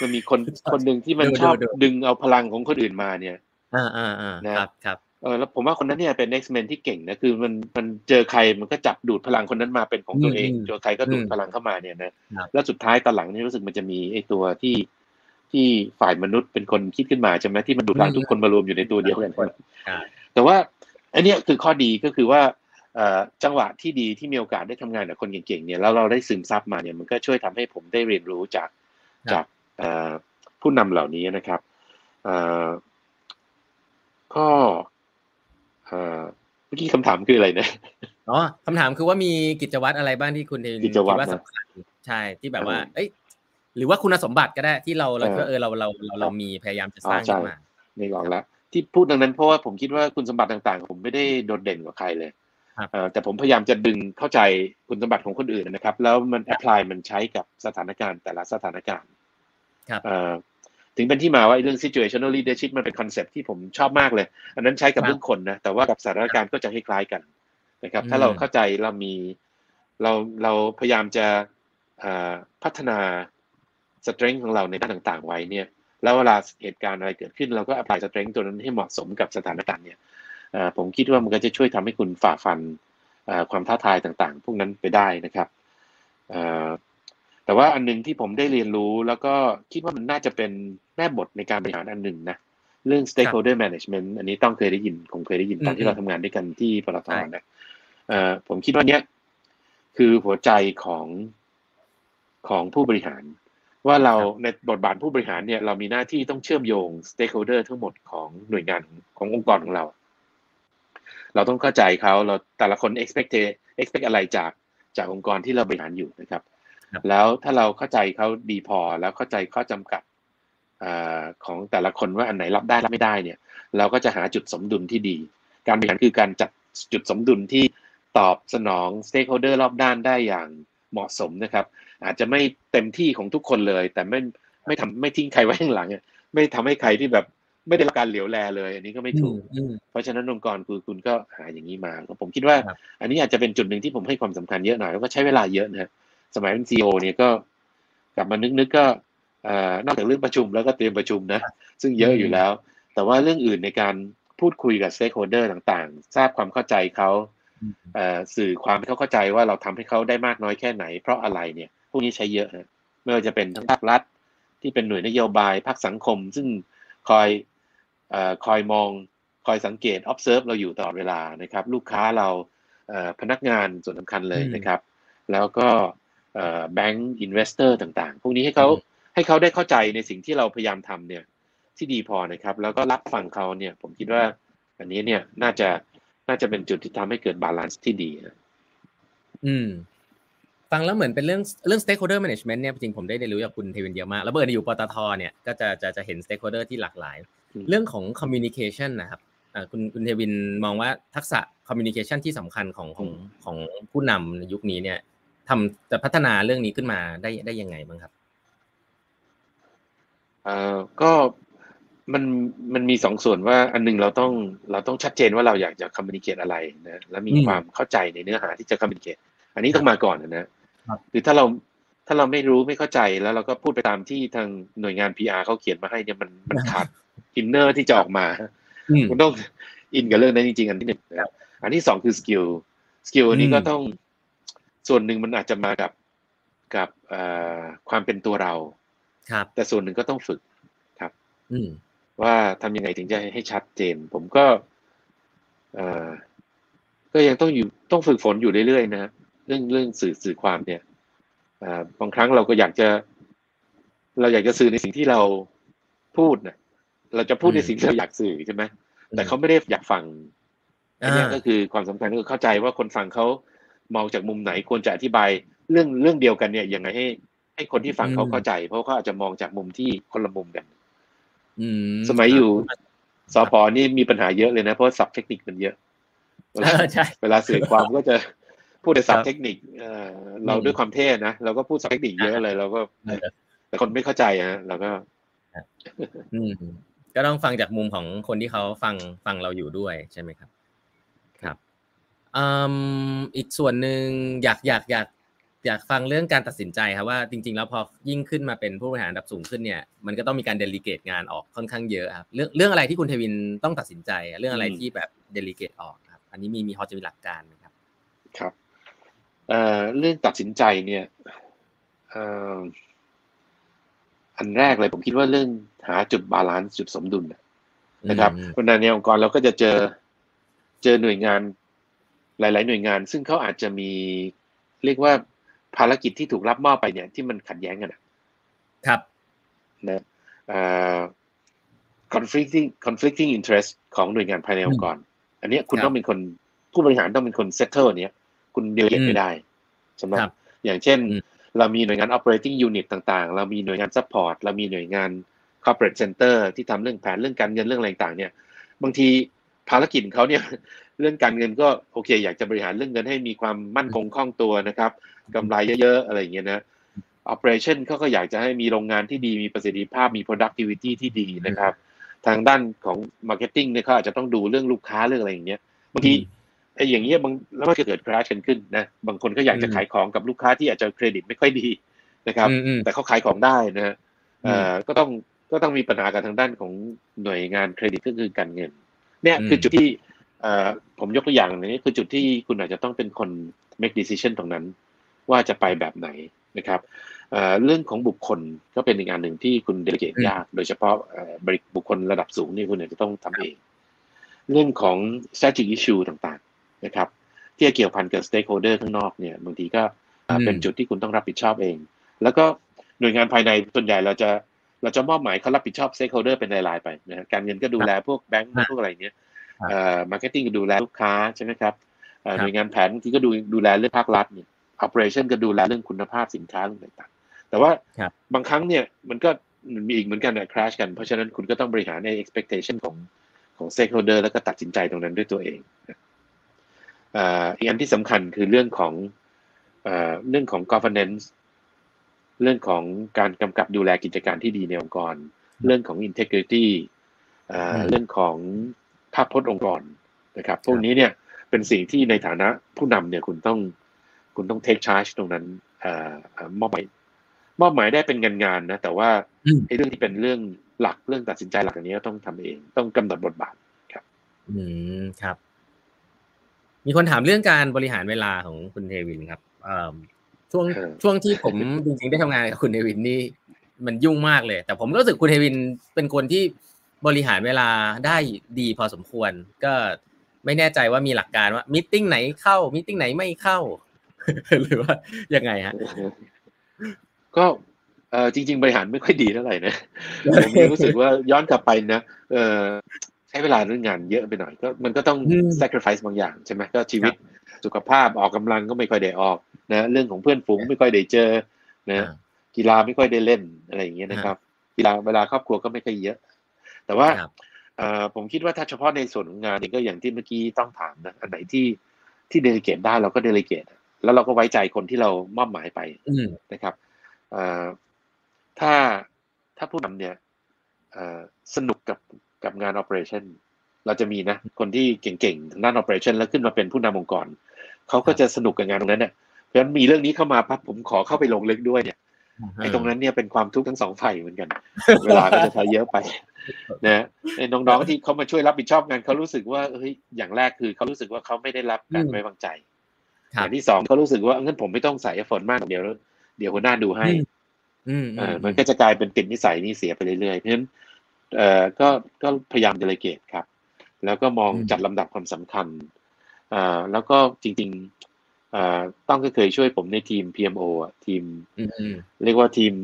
มันมีคนคนหนึ่งที่มันชอบดึงเอาพลังของคนอื่นมาเนี่ยอ่าอ่าอ่าครับครับ เออแล้วผมว่าคนนั้นเนี่ยเป็น X-Men ที่เก่งนะคือมันมันเจอใครมันก็จับดูดพลังคนนั้นมาเป็นของตัวเองเจอใครก็ดูดพลังเข้ามาเนี่ยนะแล้วสุดท้ายตอนหลังนี่รู้สึกมันจะมีไอ้ตัวที่ที่ฝ่ายมนุษย์เป็นคนคิดขึ้นมาใช่ไหมที่มันดูดพลังทุกคนมารวมอยู่ในตัวเดียวกันแต่ว่าอันนี้คือข้อดีก็คือว่าจังหวะที่ดีที่มีโอกาสได้ทำงานกับคนเก่งๆเนี่ยแล้วเราได้ซึมซับมาเนี่ยมันก็ช่วยทำให้ผมได้เรียนรู้จากจากผู้นำเหล่านี้นะครับก็ เมื่อกี้คำถามคืออะไรนะอ๋อคำถามคือว่ามีกิจวัตรอะไรบ้างที่คุณเองคิดว่าสำคัญใช่ที่แบบว่า เอ้ย หรือว่าคุณสมบัติก็ได้ที่เราเราก็เออเราเราเราเรามีพยายามจะสร้างขึ้นมาในกออกแล้วที่พูดดังนั้นเพราะว่าผมคิดว่าคุณสมบัติต่างๆ ผมไม่ได้โดดเด่นกว่าใครเลยแต่ผมพยายามจะดึงเข้าใจคุณสมบัติของคนอื่นนะครับ แล้วมันแอพพลายมันใช้กับสถานการณ์แต่ละสถานการณ์ ถึงเป็นที่มาว่าเรื่อง situational leadership มันเป็นคอนเซ็ปที่ผมชอบมากเลย อันนั้นใช้กับเรื่องคนนะ แต่ว่ากับสถานการณ์ก็จะคล้ายๆกันนะครับ ถ้าเราเข้าใจเรามีเราเราพยายามจะพัฒนา strength ของเราในด้านต่าง ๆ ไว้เนี่ย แล้วเวลาเหตุการณ์อะไรเกิดขึ้น เราก็ apply strength ตัวนั้นให้เหมาะสมกับสถานการณ์เนี่ยผมคิดว่ามันก็จะช่วยทำให้คุณฝ่าฟันความท้าทายต่างๆ พวกนั้นไปได้นะครับ แต่ว่าอันหนึ่งที่ผมได้เรียนรู้แล้วก็คิดว่ามันน่าจะเป็นแม่บทในการบริหารอันหนึ่งนะเรื่อง stakeholder management อันนี้ต้องเคยได้ยินคงเคยได้ยินตอนที่เราทำงานด้วยกันที่ปตทนะผมคิดว่าเนี้ยคือหัวใจของของผู้บริหาร ว่าเราในบทบาทผู้บริหารเนี่ยเรามีหน้าที่ต้องเชื่อมโยง stakeholder ทั้งหมดของหน่วยงานขององค์กรของเรา เราต้องเข้าใจเขาเราแต่ละคน expect expect อะไรจากจากองค์กรที่เราบริหารอยู่นะครับ แล้วถ้าเราเข้าใจเขาดีพอแล้วเข้าใจข้อจำกัดอของแต่ละคนว่าอันไหนรับได้รับไม่ได้เนี่ย เราก็จะหาจุดสมดุลที่ดี การบริหารคือการจัดจุดสมดุลที่ตอบสนอง stakeholder รอบด้านได้อย่างเหมาะสมนะครับ อาจจะไม่เต็มที่ของทุกคนเลย แต่ไม่ไม่ทำไม่ทิ้งใครไว้ข้างหลังไม่ทำให้ใครที่แบบไม่ได้รับการเหลียวแลเลย อันนี้ก็ไม่ถูก เพราะฉะนั้นองค์กรคือคุณก็หาอย่างนี้มาผมคิดว่า อันนี้อาจจะเป็นจุดหนึ่งที่ผมให้ความสำคัญเยอะหน่อยแล้วก็ใช้เวลาเยอะนะ สมัยเป็น CEO เนี่ยก็กลับมานึกๆก็นอกจากเรื่องประชุมแล้วก็เตรียมประชุมนะ ซึ่งเยอะอยู่แล้ว แต่ว่าเรื่องอื่นในการพูดคุยกับ stakeholder ต่างๆ ทราบความเข้าใจเขาสื่อความเขาเข้าใจว่าเราทำให้เขาได้มากน้อยแค่ไหน เพราะอะไรเนี่ยพวกนี้ใช้เยอะนะไม่ว่าจะเป็นทั้งภาครัฐ ที่เป็นหน่วยนโยบายภาคสังคม ซึ่งคอยคอยมองคอยสังเกต observe เราอยู่ตลอดเวลานะครับ ลูกค้าเราพนักงานส่วนสำคัญเลยนะครับ แล้วก็ แบงก์ investor ต่างๆ พวกนี้ให้เขาให้เขาได้เข้าใจในสิ่งที่เราพยายามทำเนี่ยที่ดีพอนะครับ แล้วก็รับฟังเขาเนี่ย ผมคิดว่าอันนี้เนี่ยน่าจะน่าจะเป็นจุดที่ทำให้เกิด balance ที่ดีอืมฟังแล้วเหมือนเป็นเรื่องเรื่อง stakeholder management เนี่ยจริงผมได้เรียนรู้จากคุณเทวินเยอะมาก แล้วเบอร์อยู่ปตทเนี่ยก็จะจะจะเห็น stakeholder ที่หลากหลาย เรื่องของ communication นะครับคุณคุณเทวินมองว่าทักษะ communication ที่สำคัญของของของผู้นำในยุคนี้เนี่ย ทำจะพัฒนาเรื่องนี้ขึ้นมาได้ได้ยังไงบ้างครับเอ่อก็มันมันมีสองส่วนว่าอันนึงเราต้องเราต้องชัดเจนว่าเราอยากจะคอมมิวนิเคตอะไรนะแล้วมีความเข้าใจในเนื้อหาที่จะคอมมิวนิเคตอันนี้ต้องมาก่อนนะคือถ้าเราถ้าเราไม่รู้ไม่เข้าใจแล้วเราก็พูดไปตามที่ทางหน่วยงาน PR เขาเขียนมาให้เนี่ยมันมันขาด inner ที่จะออกมาคุณต้องอินกับเรื่องนั้นจริงๆอันที่หนึ่งนะครับอันที่สองคือ skill skill อันนี้ก็ต้อง ส่วนหนึ่งมันอาจจะมากับกับความเป็นตัวเราครับ แต่ส่วนหนึ่งก็ต้องฝึกครับ อืว่าทำยังไงถึงจะให้ชัดเจน ผมก็ก็ยังต้องอยู่ต้องฝึกฝนอยู่เรื่อยๆนะเรื่องเรื่องสื่อสื่อความเนี่ยบางครั้งเราก็อยากจะ เราอยากจะสื่อในสิ่งที่เราพูดนะเราจะพูดในสิ่งที่เราอยากสื่อใช่ไหมแต่เขาไม่ได้อยากฟังอันนี้ก็คือความสำคัญก็คือเข้าใจว่าคนฟังเขา มองจากมุมไหนควรจะอธิบายเรื่องเรื่องเดียวกันเนี่ยยังไงให้ ให้คนที่ฟังเขาเข้าใจ เพราะเขาอาจจะมองจากมุมที่คนละมุมกันสมัยอยู่สพนี่มีปัญหาเยอะเลยนะ เพราะศัพท์เทคนิคมันเยอะเวลาสื่อความก็จะพูดในศัพท์เทคนิคเราด้วยความเท่นะเราก็พูดศัพท์เทคนิคเยอะเลยเราก็แต่คนไม่เข้าใจฮะเราก็ก็ต้องฟังจากมุมของคนที่เขาฟังฟังเราอยู่ด้วยใช่ไหมครับ อีกส่วนหนึ่งอยากอยากอยากอยากฟังเรื่องการตัดสินใจครับว่าจริง ๆ แล้วพอยิ่งขึ้นมาเป็นผู้บริหารระดับสูงขึ้นเนี่ยมันก็ต้องมีการเดลิเกตงานออกค่อนข้างเยอะครับเรื่องเรื่องอะไรที่คุณเทวินต้องตัดสินใจ เรื่องอะไรที่แบบ delicate อะครับอันนี้มีมีพอจะมีหลักการไหมครับ ครับเอ่อเรื่องตัดสินใจเนี่ยเอ่ออันแรกเลยผมคิดว่าเรื่องหาจุด balance จุดสมดุลนะครับคนในองค์กรเราก็จะเจอเจอหน่วยงาน หลาย ๆ หน่วยงาน ซึ่งเขาอาจจะมีเรียกว่าภารกิจที่ถูกรับมอบไปเนี่ยที่มันขัดแย้งกันครับนะเอ่อ conflicting conflicting interest ของหน่วยงานภายในองค์กร อันนี้คุณต้องเป็นคนผู้บริหารต้องเป็นคน settle เนี้ยคุณเดเลียไม่ได้ใช่ไหมอย่างเช่น เรามีหน่วยงาน operating unit ต่าง ๆ เรามีหน่วยงาน support เรามีหน่วยงาน corporate center ที่ทำเรื่องแผนเรื่องการเงินเรื่องอะไรต่าง ๆ เนี่ย บางทีภารกิจเขาเนี่ย เรื่องการเงินก็โอเค อยากจะบริหารเรื่องเงินให้มีความมั่นคงคล่องตัวนะครับกำไรเยอะๆอะไรอย่างเงี้ยนะ operation เขาก็อยากจะให้มีโรงงานที่ดีมีประสิทธิภาพมี productivity ที่ดีนะครับ ทางด้านของ marketing เนี่ยเขาอาจจะต้องดูเรื่องลูกค้าเรื่องอะไรอย่างเงี้ยบางทีไอ้อย่างเงี้ยบางแล้วมันจะเกิด crash กันขึ้นนะบางคนก็อยากจะขายของกับลูกค้าที่อาจจะเครดิตไม่ค่อยดีนะครับ แต่เขาขายของได้นะเอ่อก็ต้องก็ต้องมีปัญหากันทางด้านของหน่วยงานเครดิตก็คือการเงิน เนี่ยคือจุดที่ ผมยกตัวอย่างนี้คือจุดที่คุณอาจจะต้องเป็นคน make decision ตรงนั้น ว่าจะไปแบบไหนนะครับเรื่องของบุคคลก็เป็นอีกงานหนึ่งที่คุณเดลิเกตยาก โดยเฉพาะบริบุคคลระดับสูงนี่คุณอาจจะต้องทำเอง เรื่องของ strategic issue ต่างๆนะครับ ที่เกี่ยวพันกับ stakeholder ข้างนอกเนี่ยบางทีก็เป็นจุดที่คุณต้องรับผิดชอบเอง แล้วก็หน่วยงานภายในส่วนใหญ่เราจะเราจะมอบหมายเขารับผิดชอบ stakeholder เป็นรายๆไปนะการเงินก็ดูแลพวกแบงก์พวกอะไรเนี้ยเอ่อ marketing ก็ดูแลลูกค้าใช่ไหมครับหน่วยงานแผนที่ก็ดูดูแลเรื่องภาครัฐเนี่ย operation ก็ดูแลเรื่องคุณภาพสินค้าต่างๆแต่ว่าบางครั้งเนี่ยมันก็มีอีกเหมือนกันนะ clash กัน เพราะฉะนั้นคุณก็ต้องบริหารใน expectation ของของ stakeholder แล้วก็ตัดสินใจตรงนั้นด้วยตัวเองอีกอันที่สำคัญคือเรื่องของเรื่องของ governance เรื่องของการกำกับดูแลกิจการที่ดีในองค์กร เรื่องของ integrity เรื่องของ ภาพพจน์องค์กรนะครับ พวกนี้เนี่ยเป็นสิ่งที่ในฐานะผู้นำเนี่ยคุณต้องคุณต้อง take charge ตรงนั้นมอบหมายมอบหมายได้เป็นงานงานนะ แต่ว่าไอ้เรื่องที่เป็นเรื่องหลักเรื่องตัดสินใจหลักอันนี้ต้องทำเองต้องกำหนดบทบาทครับ อืมครับ มีคนถามเรื่องการบริหารเวลาของคุณเทวินครับช่วงช่วงที่ผมจริงๆได้ทำงานกับคุณเทวินนี่มันยุ่งมากเลย แต่ผมรู้สึกคุณเทวินเป็นคนที่ บริหารเวลาได้ดีพอสมควร ก็ไม่แน่ใจว่ามีหลักการว่ามิ팅ไหนเข้ามิ팅ไหนไม่เข้า หรือว่ายังไงฮะก็เออจริง ๆ บริหารไม่ค่อยดีเท่าไหร่นะผมรู้สึกว่าย้อนกลับไปนะเออใช้เวลาเรื่องงานเยอะไปหน่อยก็มันก็ต้อง sacrifice บางอย่างใช่ไหมก็ชีวิตสุขภาพออกกำลังก็ไม่ค่อยได้ออกนะเรื่องของเพื่อนฝูงไม่ค่อยได้เจอนะกีฬาไม่ค่อยได้เล่นอะไรอย่างเงี้ยนะครับกีฬาเวลาครอบครัวก็ไม่ค่อยเยอะ แต่ว่าผมคิดว่าถ้าเฉพาะในส่วนของงานเนี่ยก็อย่างที่เมื่อกี้ต้องถามนะอันไหนที่ที่เดลิเกตได้เราก็เดลิเกตแล้วเราก็ไว้ใจคนที่เรามอบหมายไปนะครับถ้าถ้าผู้นำเนี่ยสนุกกับกับงาน operation เราจะมีนะ คนที่เก่งๆทางด้าน operation แล้วขึ้นมาเป็นผู้นำองค์กรเขาก็จะสนุกกับงานตรงนั้นเนี่ยเพราะฉะนั้นมีเรื่องนี้เข้ามาปั๊บผมขอเข้าไปลงลึกด้วยเนี่ย ไอ้ตรงนั้นเนี่ยเป็นความทุกข์ทั้งสองฝ่ายเหมือนกัน เวลาก็จะใช้เยอะไปนะน้องๆที่เขามาช่วยรับผิดชอบงานเขารู้สึกว่าเฮ้ยอย่างแรกคือเขารู้สึกว่าเขาไม่ได้รับการไว้วางใจอย่างที่สองเขารู้สึกว่างั้นผมไม่ต้องใส่ฝนมากเดี๋ยวเดี๋ยวคนหน้าดูให้อ่ามันก็จะกลายเป็นติดนิสัยนี่เสียไปเรื่อยๆเพราะฉะนั้นเอ่อก็ก็พยายามเดลเกตครับ แล้วก็มองจัดลำดับความสำคัญอ่าแล้วก็จริงๆอ่า ต้องก็เคยช่วยผมในทีม PMO อะทีมเรียกว่าทีม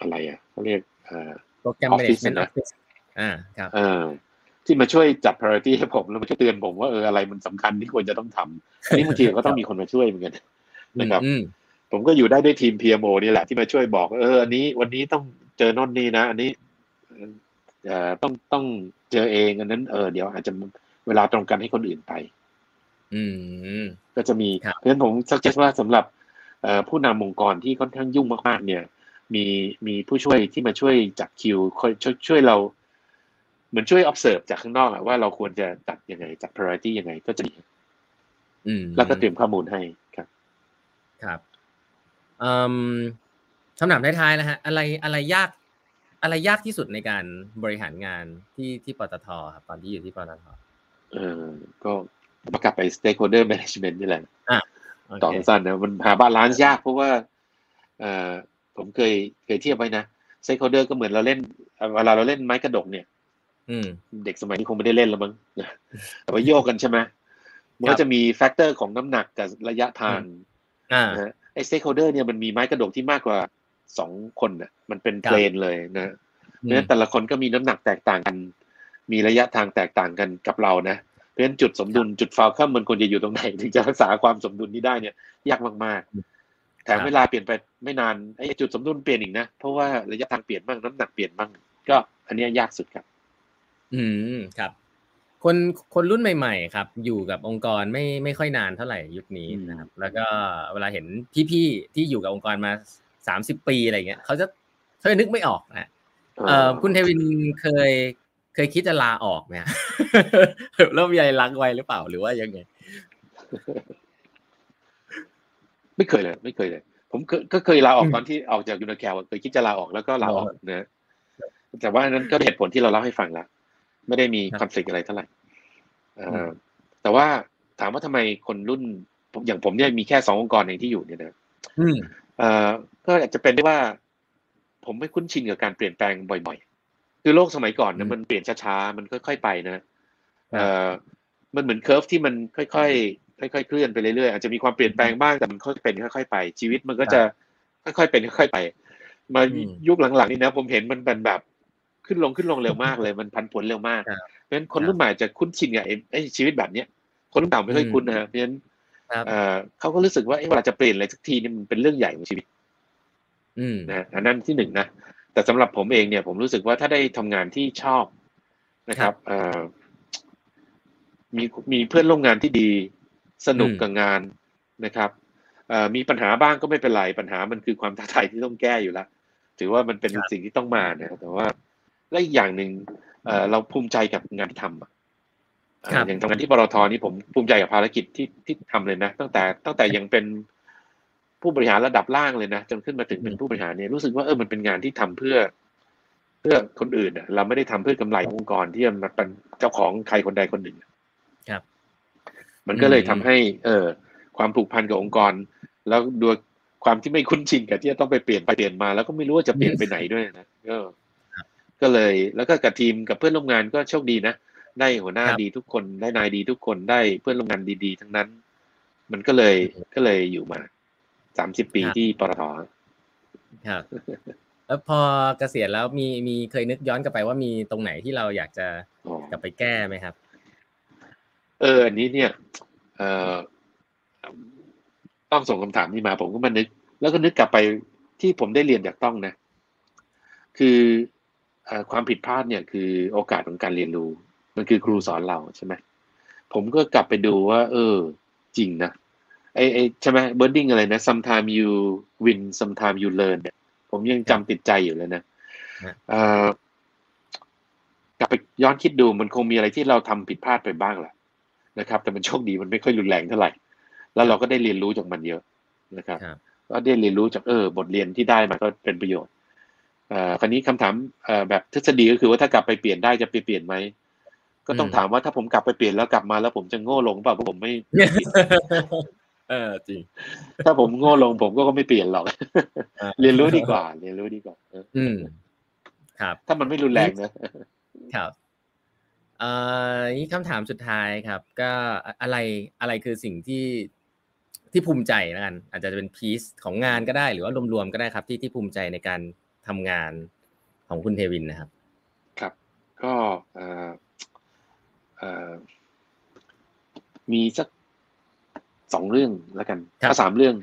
อะไรอะเขาเรียกอ่าโปรแกรม management office อ่าครับอ่าที่มาช่วยจัด priority ให้ผมแล้วมาช่วยเตือนผมว่าเอออะไรมันสำคัญที่ควรจะต้องทำอันนี้บางทีก็ต้องมีคนมาช่วยเหมือนกันนะครับผมก็อยู่ได้ด้วยทีม PMO นี่แหละที่มาช่วยบอกเอออันนี้วันนี้ต้องเจอนอนนี่นะ อันนี้เอ่อต้องต้องเจอเองอันนั้นเออเดี๋ยวอาจจะเวลาตรงกันให้คนอื่นไปอืม ก็จะมีเพราะฉะนั้นผมสักเจว่าสำหรับผู้นำองค์กรที่ค่อนข้างยุ่งมากๆ เนี่ย มีมีผู้ช่วยที่มาช่วยจัดคิวคอยช่วยช่วยเรา เหมือนช่วย observe จากข้างนอกอะว่าเราควรจะจัดยังไงจัด priority ยังไงก็จะดีแล้วก็เตรียมข้อมูลให้ครับ ครับคำถามท้ายๆนะฮะ อะไรอะไรยาก อะไรยากที่สุดในการบริหารงานที่ที่ปตทครับตอนที่อยู่ที่ปตทเออก็ มากลับไป stakeholder management นี่แหละอ่าต่อสั้นนะมันหาบาลานซ์ยากเพราะว่าเออผมเคยเคยเทียบไว้นะ stakeholder ก็เหมือนเราเล่นเวลาเราเล่นไม้กระดกเนี่ยเด็กสมัยนี้คงไม่ได้เล่นแล้วมั้งแต่ว่าโยกกันใช่ไหมมันก็จะมี factor ของน้ำหนักกับระยะทางไอ้ stakeholder เนี่ยมันมีไม้กระดกที่มากกว่าสองคนน่ะมันเป็น plane เลยนะเพราะฉะนั้นแต่ละคนก็มีน้ำหนักแตกต่างกัน มีระยะทางแตกต่างกันกับเรานะ เพราะฉะนั้นจุดสมดุลจุด fulcrum มันควรจะอยู่ตรงไหน ถึงจะรักษาความสมดุลนี้ได้เนี่ย ยากมากๆแถมเวลาเปลี่ยนไปไม่นานไอ้จุดสมดุลเปลี่ยนอีกนะเพราะว่าระยะทางเปลี่ยนบ้างน้ำหนักเปลี่ยนบ้างก็อันนี้ยากสุดครับ อืมครับ คนคนรุ่นใหม่ ๆ ครับ อยู่กับองค์กรไม่ไม่ค่อยนานเท่าไหร่ยุคนี้นะครับ แล้วก็เวลาเห็นพี่ๆที่อยู่กับองค์กรมาสามสิบปีอะไรเงี้ยเขาจะเขาจะนึกไม่ออกนะเออคุณเทวินเคย เคยคิดจะลาออกไหมแล้วมีอะไรลักไว้หรือเปล่าหรือว่ายังไง ไม่เคยเลย ไม่เคยเลย ผมก็เคยลาออกตอนที่ออกจากยูนิแคลเคยคิดจะลาออกแล้วก็ลาออกนะแต่ว่านั้นก็เหตุผลที่เราเล่าให้ฟังแล้วไม่ได้มีคอนฟ lict อะไรเท่าไหร่แต่ว่าถามว่าทำไมคนรุ่นอย่างผมเนี่ยมีแค่สององค์กรเองที่อยู่เนี่ยนะก็อาจจะเป็นได้ว่า ผมไม่คุ้นชินกับการเปลี่ยนแปลงบ่อยๆ คือโลกสมัยก่อนเนี่ยมันเปลี่ยนช้าๆ มันค่อย ๆ ไปนะเออมันเหมือนเคอร์ฟที่มันค่อยๆค่อยๆเคลื่อนไปเรื่อยๆอาจจะมีความเปลี่ยนแปลงบ้างแต่มันค่อยเป็นค่อยๆไป ชีวิตมันก็จะค่อยๆเป็นค่อยๆไป มายุคหลังๆนี่นะ ผมเห็นมันเป็นแบบขึ้นลงขึ้นลงเร็วมากเลย มันพันผลเร็วมากเพราะฉะนั้นคนรุ่นใหม่จะคุ้นชินกับไอ้ชีวิตแบบเนี้ย คนรุ่นเก่าไม่ค่อยคุ้นนะเพราะฉะนั้นเขาก็รู้สึกว่าเวลาจะเปลี่ยนอะไรสักทีนี่มันเป็นเรื่องใหญ่ของชีวิตนะอันนั้นที่หนึ่งนะ แต่สำหรับผมเองเนี่ยผมรู้สึกว่าถ้าได้ทำงานที่ชอบนะครับมีมีเพื่อนร่วมงานที่ดีสนุกกับงานนะครับมีปัญหาบ้างก็ไม่เป็นไรปัญหามันคือความท้าทายที่ต้องแก้อยู่แล้วถือว่ามันเป็นสิ่งที่ต้องมานะแต่ว่าและอีกอย่างหนึ่งเราภูมิใจกับงานที่ทำอย่างทำงานที่ปตทนี่ผมภูมิใจกับภารกิจที่ที่ทำเลยนะ ตั้งแต่ตั้งแต่ยังเป็น ผู้บริหารระดับล่างเลยนะจนขึ้นมาถึงเป็นผู้บริหารเนี่ยรู้สึกว่าเออมันเป็นงานที่ทำเพื่อ เพื่อคนอื่นอะเราไม่ได้ทำเพื่อกำไรองค์กรที่มันเป็นเจ้าของใครคนใดคนหนึ่งครับ มันก็เลยทำให้ เออความผูกพันกับองค์กร แล้วด้วยความที่ไม่คุ้นชินกับที่จะต้องไปเปลี่ยนไปเปลี่ยนมา แล้วก็ไม่รู้ว่าจะเปลี่ยนไปไหนด้วยนะก็ก็เลย แล้วก็กับทีมกับเพื่อนร่วมงานก็โชคดีนะได้หัวหน้าดีทุกคนได้นายดีทุกคนได้เพื่อนร่วมงานดีๆ ทั้งนั้น มันก็เลยก็เลยอยู่มา สามสิบปีที่ปตทครับแล้วพอเกษียณแล้วมีมีเคยนึกย้อนกลับไปว่ามีตรงไหนที่เราอยากจะกลับไปแก้ไหมครับ เอออันนี้เนี่ย เอ่อต้องส่งคำถามนี้มาผมก็มานึก แล้วก็นึกกลับไปที่ผมได้เรียนจากต้องนะ คือความผิดพลาดเนี่ย คือโอกาสของการเรียนรู้ มันคือครูสอนเราใช่ไหมผมก็กลับไปดูว่า เออ จริงนะ ไอไอใช่ไหมเบิร์ดดิ้งอะไรนะ sometime you win sometime you learn เนี่ย ผมยังจำติดใจอยู่เลยนะกลับไปย้อนคิดดูมันคงมีอะไรที่เราทำผิดพลาดไปบ้างแหละนะครับ แต่มันโชคดีมันไม่ค่อยรุนแรงเท่าไหร่ แล้วเราก็ได้เรียนรู้จากมันเยอะนะครับก็ได้เรียนรู้จากเออบทเรียนที่ได้มาก็เป็นประโยชน์อ่าคราวนี้คำถามแบบทฤษฎีก็คือว่าถ้ากลับไปเปลี่ยนได้จะไปเปลี่ยนไหมก็ต้องถามว่าถ้าผมกลับไปเปลี่ยนแล้วกลับมาแล้วผมจะโง่ลงเปล่าเพราะผมไม่เออจริง ถ้าผมโง่ลงผมก็ไม่เปลี่ยนหรอก เรียนรู้ดีกว่า เรียนรู้ดีกว่าอืม ครับ ถ้ามันไม่รุนแรงนะครับเอ่อนี่คำถามสุดท้ายครับ ก็อะไรอะไรคือสิ่งที่ที่ภูมิใจแล้วกันอาจจะเป็นพีซของงานก็ได้หรือว่ารวมๆก็ได้ครับ ที่ที่ภูมิใจในการทำงานของคุณเทวินนะครับ ครับ ก็มีสัก สองเรื่องแล้วกันถ้าสามเรื่อง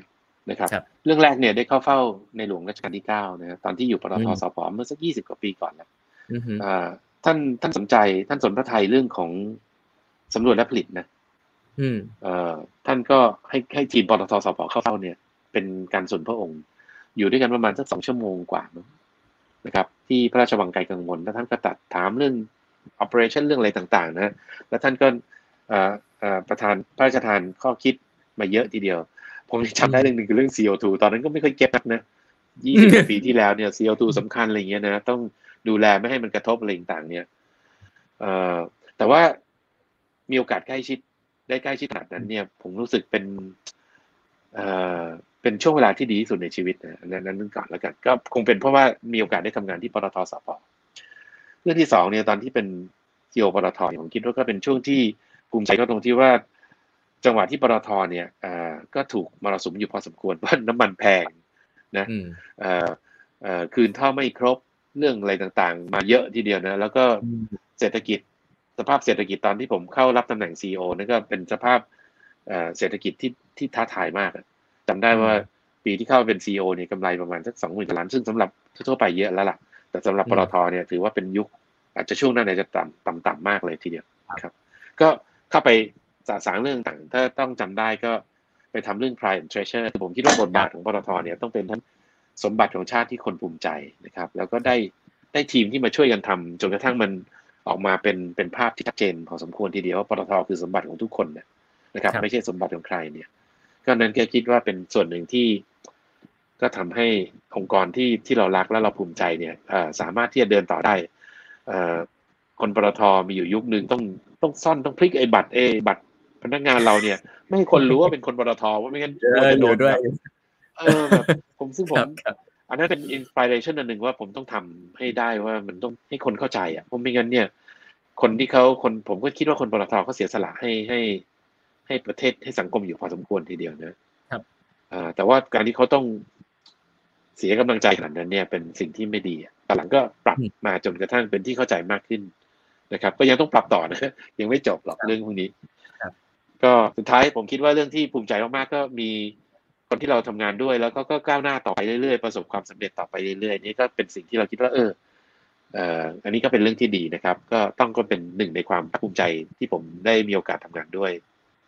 นะครับ เรื่องแรกเนี่ยได้เข้าเฝ้าในหลวงรัชกาลที่เก้านะตอนที่อยู่ปตทสพเมื่อสักยี่สิบกว่าปีก่อนแล้วท่านท่านสนใจท่านสนพระไทยเรื่องของสำรวจและผลิตนะท่านก็ให้ให้ทีมปตทสพเข้าเฝ้าเนี่ย เป็นการส่วนพระองค์ อยู่ด้วยกันประมาณสักสองชั่วโมงกว่านะครับ ที่พระราชวังไกลกังวลแล้วท่านก็ตัดถามเรื่อง operation เรื่องอะไรต่าง ๆ นะ แล้วท่านก็ประธานพระราชทานข้อคิด มาเยอะทีเดียวพผมจำได้เรื่องหนึ่งคือเรื่อง CO2 ตอนนั้นก็ไม่ค่อยเก็ตนักนะยี่สิบปีที่แล้วเนี่ย CO2 สำคัญอะไรเงี้ยนะต้องดูแลไม่ให้มันกระทบอะไรต่างๆเนี่ยเอ่อแต่ว่ามีโอกาสใกล้ชิดได้ใกล้ชิดขนาดนั้นเนี่ย ผมรู้สึกเป็นเอ่อเป็นช่วงเวลาที่ดีที่สุดในชีวิตนะนั้นนั้นก่อนแล้วกันก็คงเป็นเพราะว่ามีโอกาสได้ทำงานที่ปตทสพเรื่องที่สองเนี่ยตอนที่เป็นซีโอปตทผมคิดว่าก็เป็นช่วงที่ภูมิใจก็ตรงที่ว่า จังหวะที่ปตทเนี่ยอ่าก็ถูกมรสุมอยู่พอสมควรเพราะน้ำมันแพงนะเอ่อเอ่อคืนท่อไม่ครบเรื่องอะไรต่างๆ มาเยอะทีเดียวนะ แล้วก็เศรษฐกิจสภาพเศรษฐกิจตอนที่ผมเข้ารับตำแหน่งซีอนั่นก็เป็นสภาพเศรษฐกิจที่ที่ท้าทายมากจำได้ว่าปีที่เข้าเป็นซีอเนี่ยกำไรประมาณสักสองหมื่นล้าน ซึ่งสำหรับทั่วไปเยอะแล้วล่ะ แต่สำหรับปตทเนี่ยถือว่าเป็นยุค อาจจะช่วงนั้นอาจจะต่ำต่ำต่ำมากเลยทีเดียวครับ ก็เข้าไป สาสางเรื่องต่างถ้าต้องจำได้ก็ไปทำเรื่อง pride and treasure ผมคิดว่าบทบาทของปตทเนี่ยต้องเป็นทั้งสมบัติของชาติที่คนภูมิใจนะครับ แล้วก็ได้ได้ทีมที่มาช่วยกันทำจนกระทั่งมันออกมาเป็นเป็นภาพที่ชัดเจนพอสมควรทีเดียวว่าปตทคือสมบัติของทุกคนนะครับไม่ใช่สมบัติของใครเนี่ย ก็นั้นก็คิดว่าเป็นส่วนหนึ่งที่ ก็ทำให้องค์กรที่ที่เรารักและเราภูมิใจเนี่ยสามารถที่จะเดินต่อได้คนปตทมีอยู่ยุคหนึ่งต้องต้องซ่อนต้องพลิกไอ้บัตรเอบัตร พนักงานเราเนี่ย ไม่ให้คนรู้ว่าเป็นคนปตทว่าไม่งั้นจะโดนด้วยเออแบบผมซึ่งผมอันนั้นเป็น inspiration อันหนึ่งว่าผมต้องทำให้ได้ว่ามันต้องให้คนเข้าใจอะเพราะไม่งั้นเนี่ย คนที่เขาคนผมก็คิดว่าคนปตทเขาเสียสละให้ให้ ให้ประเทศให้สังคมอยู่พอสมควรทีเดียวนะครับอ่าแต่ว่าการที่เขาต้องเสียกำลังใจขนาดนั้นเนี่ยเป็นสิ่งที่ไม่ดีแต่หลังก็ปรับมาจนกระทั่งเป็นที่เข้าใจมากขึ้นนะครับ ก็ยังต้องปรับต่อนะยังไม่จบหรอกเรื่องพวกนี้ ก็สุดท้ายผมคิดว่าเรื่องที่ภูมิใจมากๆก็มีคนที่เราทำงานด้วย แล้วก็ก็ก้าวหน้าต่อไปเรื่อยๆประสบความสำเร็จต่อไปเรื่อยๆนี่ก็เป็นสิ่งที่เราคิดว่าเออเอออันนี้ก็เป็นเรื่องที่ดีนะครับ ก็ต้องก็เป็นหนึ่งในความภูมิใจที่ผมได้มีโอกาสทำงานด้วย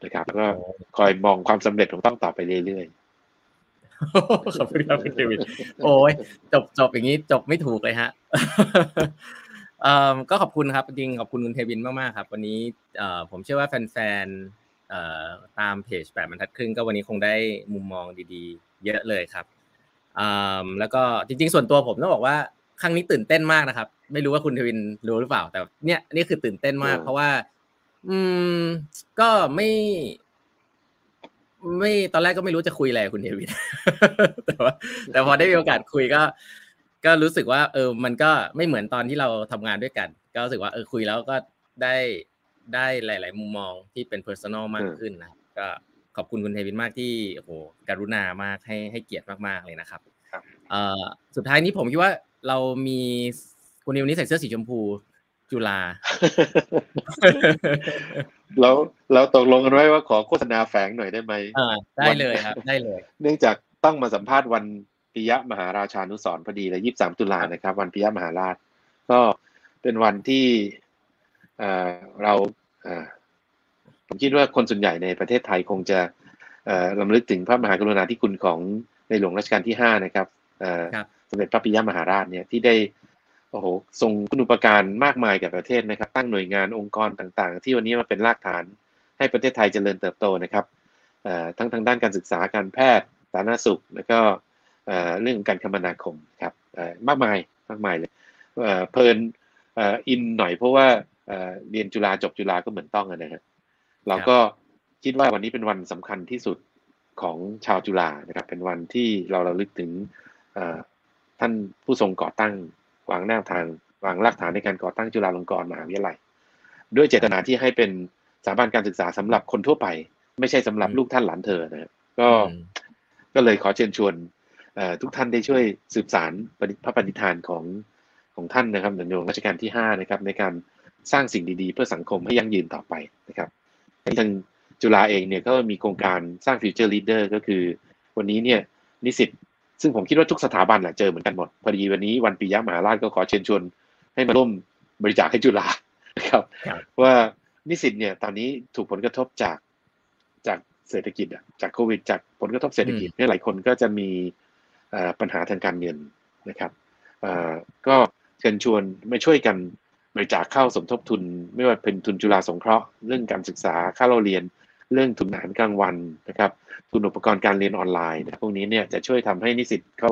นะครับแล้วก็คอยมองความสำเร็จของต้องต่อไปเรื่อยๆขอบคุณครับคุณเดวิดโอ้ยจบจบอย่างนี้จบไม่ถูกเลยฮะก็ขอบคุณครับจริงขอบคุณคุณเทวินมากๆครับ วันนี้ผมเชื่อว่าแฟน ตามเพจแบบบรรทัดครึ่งก็วันนี้คงได้มุมมองดีๆ เยอะเลยครับแล้วก็จริง ๆ ส่วนตัวผมต้องบอกว่าครั้งนี้ตื่นเต้นมากนะครับ ไม่รู้ว่าคุณเทวินรู้หรือเปล่า แต่เนี่ยนี่คือตื่นเต้นมาก เพราะว่า อืม ก็ไม่ ไม่ตอนแรกก็ไม่รู้จะคุยอะไรคุณเทวินแต่ว่า แต่พอได้มีโอกาสคุยก็ ก็รู้สึกว่า เออ มันก็ไม่เหมือนตอนที่เราทำงานด้วยกัน ก็รู้สึกว่าเออคุยแล้วก็ได้ ได้หลาย ๆ มุมมองที่เป็น personal มากขึ้นนะก็ขอบคุณคุณเทวินมากที่โอ้โหกรุณามากให้ให้เกียรติมาก ๆ เลยนะครับสุดท้ายนี้ผมคิดว่าเรามีคุณนิวนี้ใส่เสื้อสีชมพูจุฬาแล้วเราตกลงกันไว้ว่าขอโฆษณาแฝงหน่อยได้ไหมได้เลยครับ ได้เลย เนื่องจากต้องมาสัมภาษณ์วันปิยะมหาราชานุสรพอดีเลยยี่สิบสามตุลานะครับ วันปิยะมหาราช ก็เป็นวันที่ เราผมคิดว่าคนส่วนใหญ่ในประเทศไทยคงจะลำลึกถึงพระมหากรุณาธิคุณของในหลวงรัชกาลที่ห้านะครับสมเด็จพระปิยมหาราชเนี่ยที่ได้โอ้โหทรงคุณุปการมากมายกับประเทศนะครับ ตั้งหน่วยงานองค์กรต่างๆ ที่วันนี้มาเป็นรากฐานให้ประเทศไทยเจริญเติบโตนะครับทั้งทางด้านการศึกษาการแพทย์สาธารณสุข แล้วก็เรื่องการคมนาคมครับมากมายมากมายเลยเพลินอินหน่อยเพราะว่า เรียนจุฬาจบจุฬาก็เหมือนต้องนะฮะเราก็คิดว่าวันนี้เป็นวันสำคัญที่สุดของชาวจุฬานะครับ เป็นวันที่เราเราลึกถึงท่านผู้ทรงก่อตั้งวางแนวทางวางรากฐานในการก่อตั้งจุฬาลงกรณ์มหาวิทยาลัย ด้วยเจตนาที่ให้เป็นสถาบันการศึกษาสำหรับคนทั่วไป ไม่ใช่สำหรับลูกท่านหลานเธอนะก็ก็เลยขอเชิญชวนทุกท่านได้ช่วยสืบสานพระปณิธานของของท่านนะครับในหลวงรัชกาลที่ห้านะครับในการ สร้างสิ่งดีๆ เพื่อสังคมให้ยั่งยืนต่อไปนะครับทางจุฬาเองเนี่ยก็มีโครงการสร้าง future leader ก็คือ วันนี้เนี่ยนิสิตซึ่งผมคิดว่าทุกสถาบันแหละเจอเหมือนกันหมด พอดีวันนี้วันปิยมหาราชก็ขอเชิญชวนให้มาร่วมบริจาคให้จุฬานะครับ ว่านิสิตเนี่ยตอนนี้ถูกผลกระทบจากจากเศรษฐกิจอะจากโควิด จากผลกระทบเศรษฐกิจเนี่ยหลายคนก็จะมีปัญหาทางการเงินนะครับก็เชิญชวนมาช่วยกัน บริจาคเข้าสมทบทุน ไม่ว่าเป็นทุนจุฬาสงเคราะห์เรื่องการศึกษาค่าเราเรียน เรื่องทุนอาหารกลางวันนะครับ ทุนอุปกรณ์การเรียนออนไลน์นะพวกนี้เนี่ยจะช่วยทำให้นิสิตเขา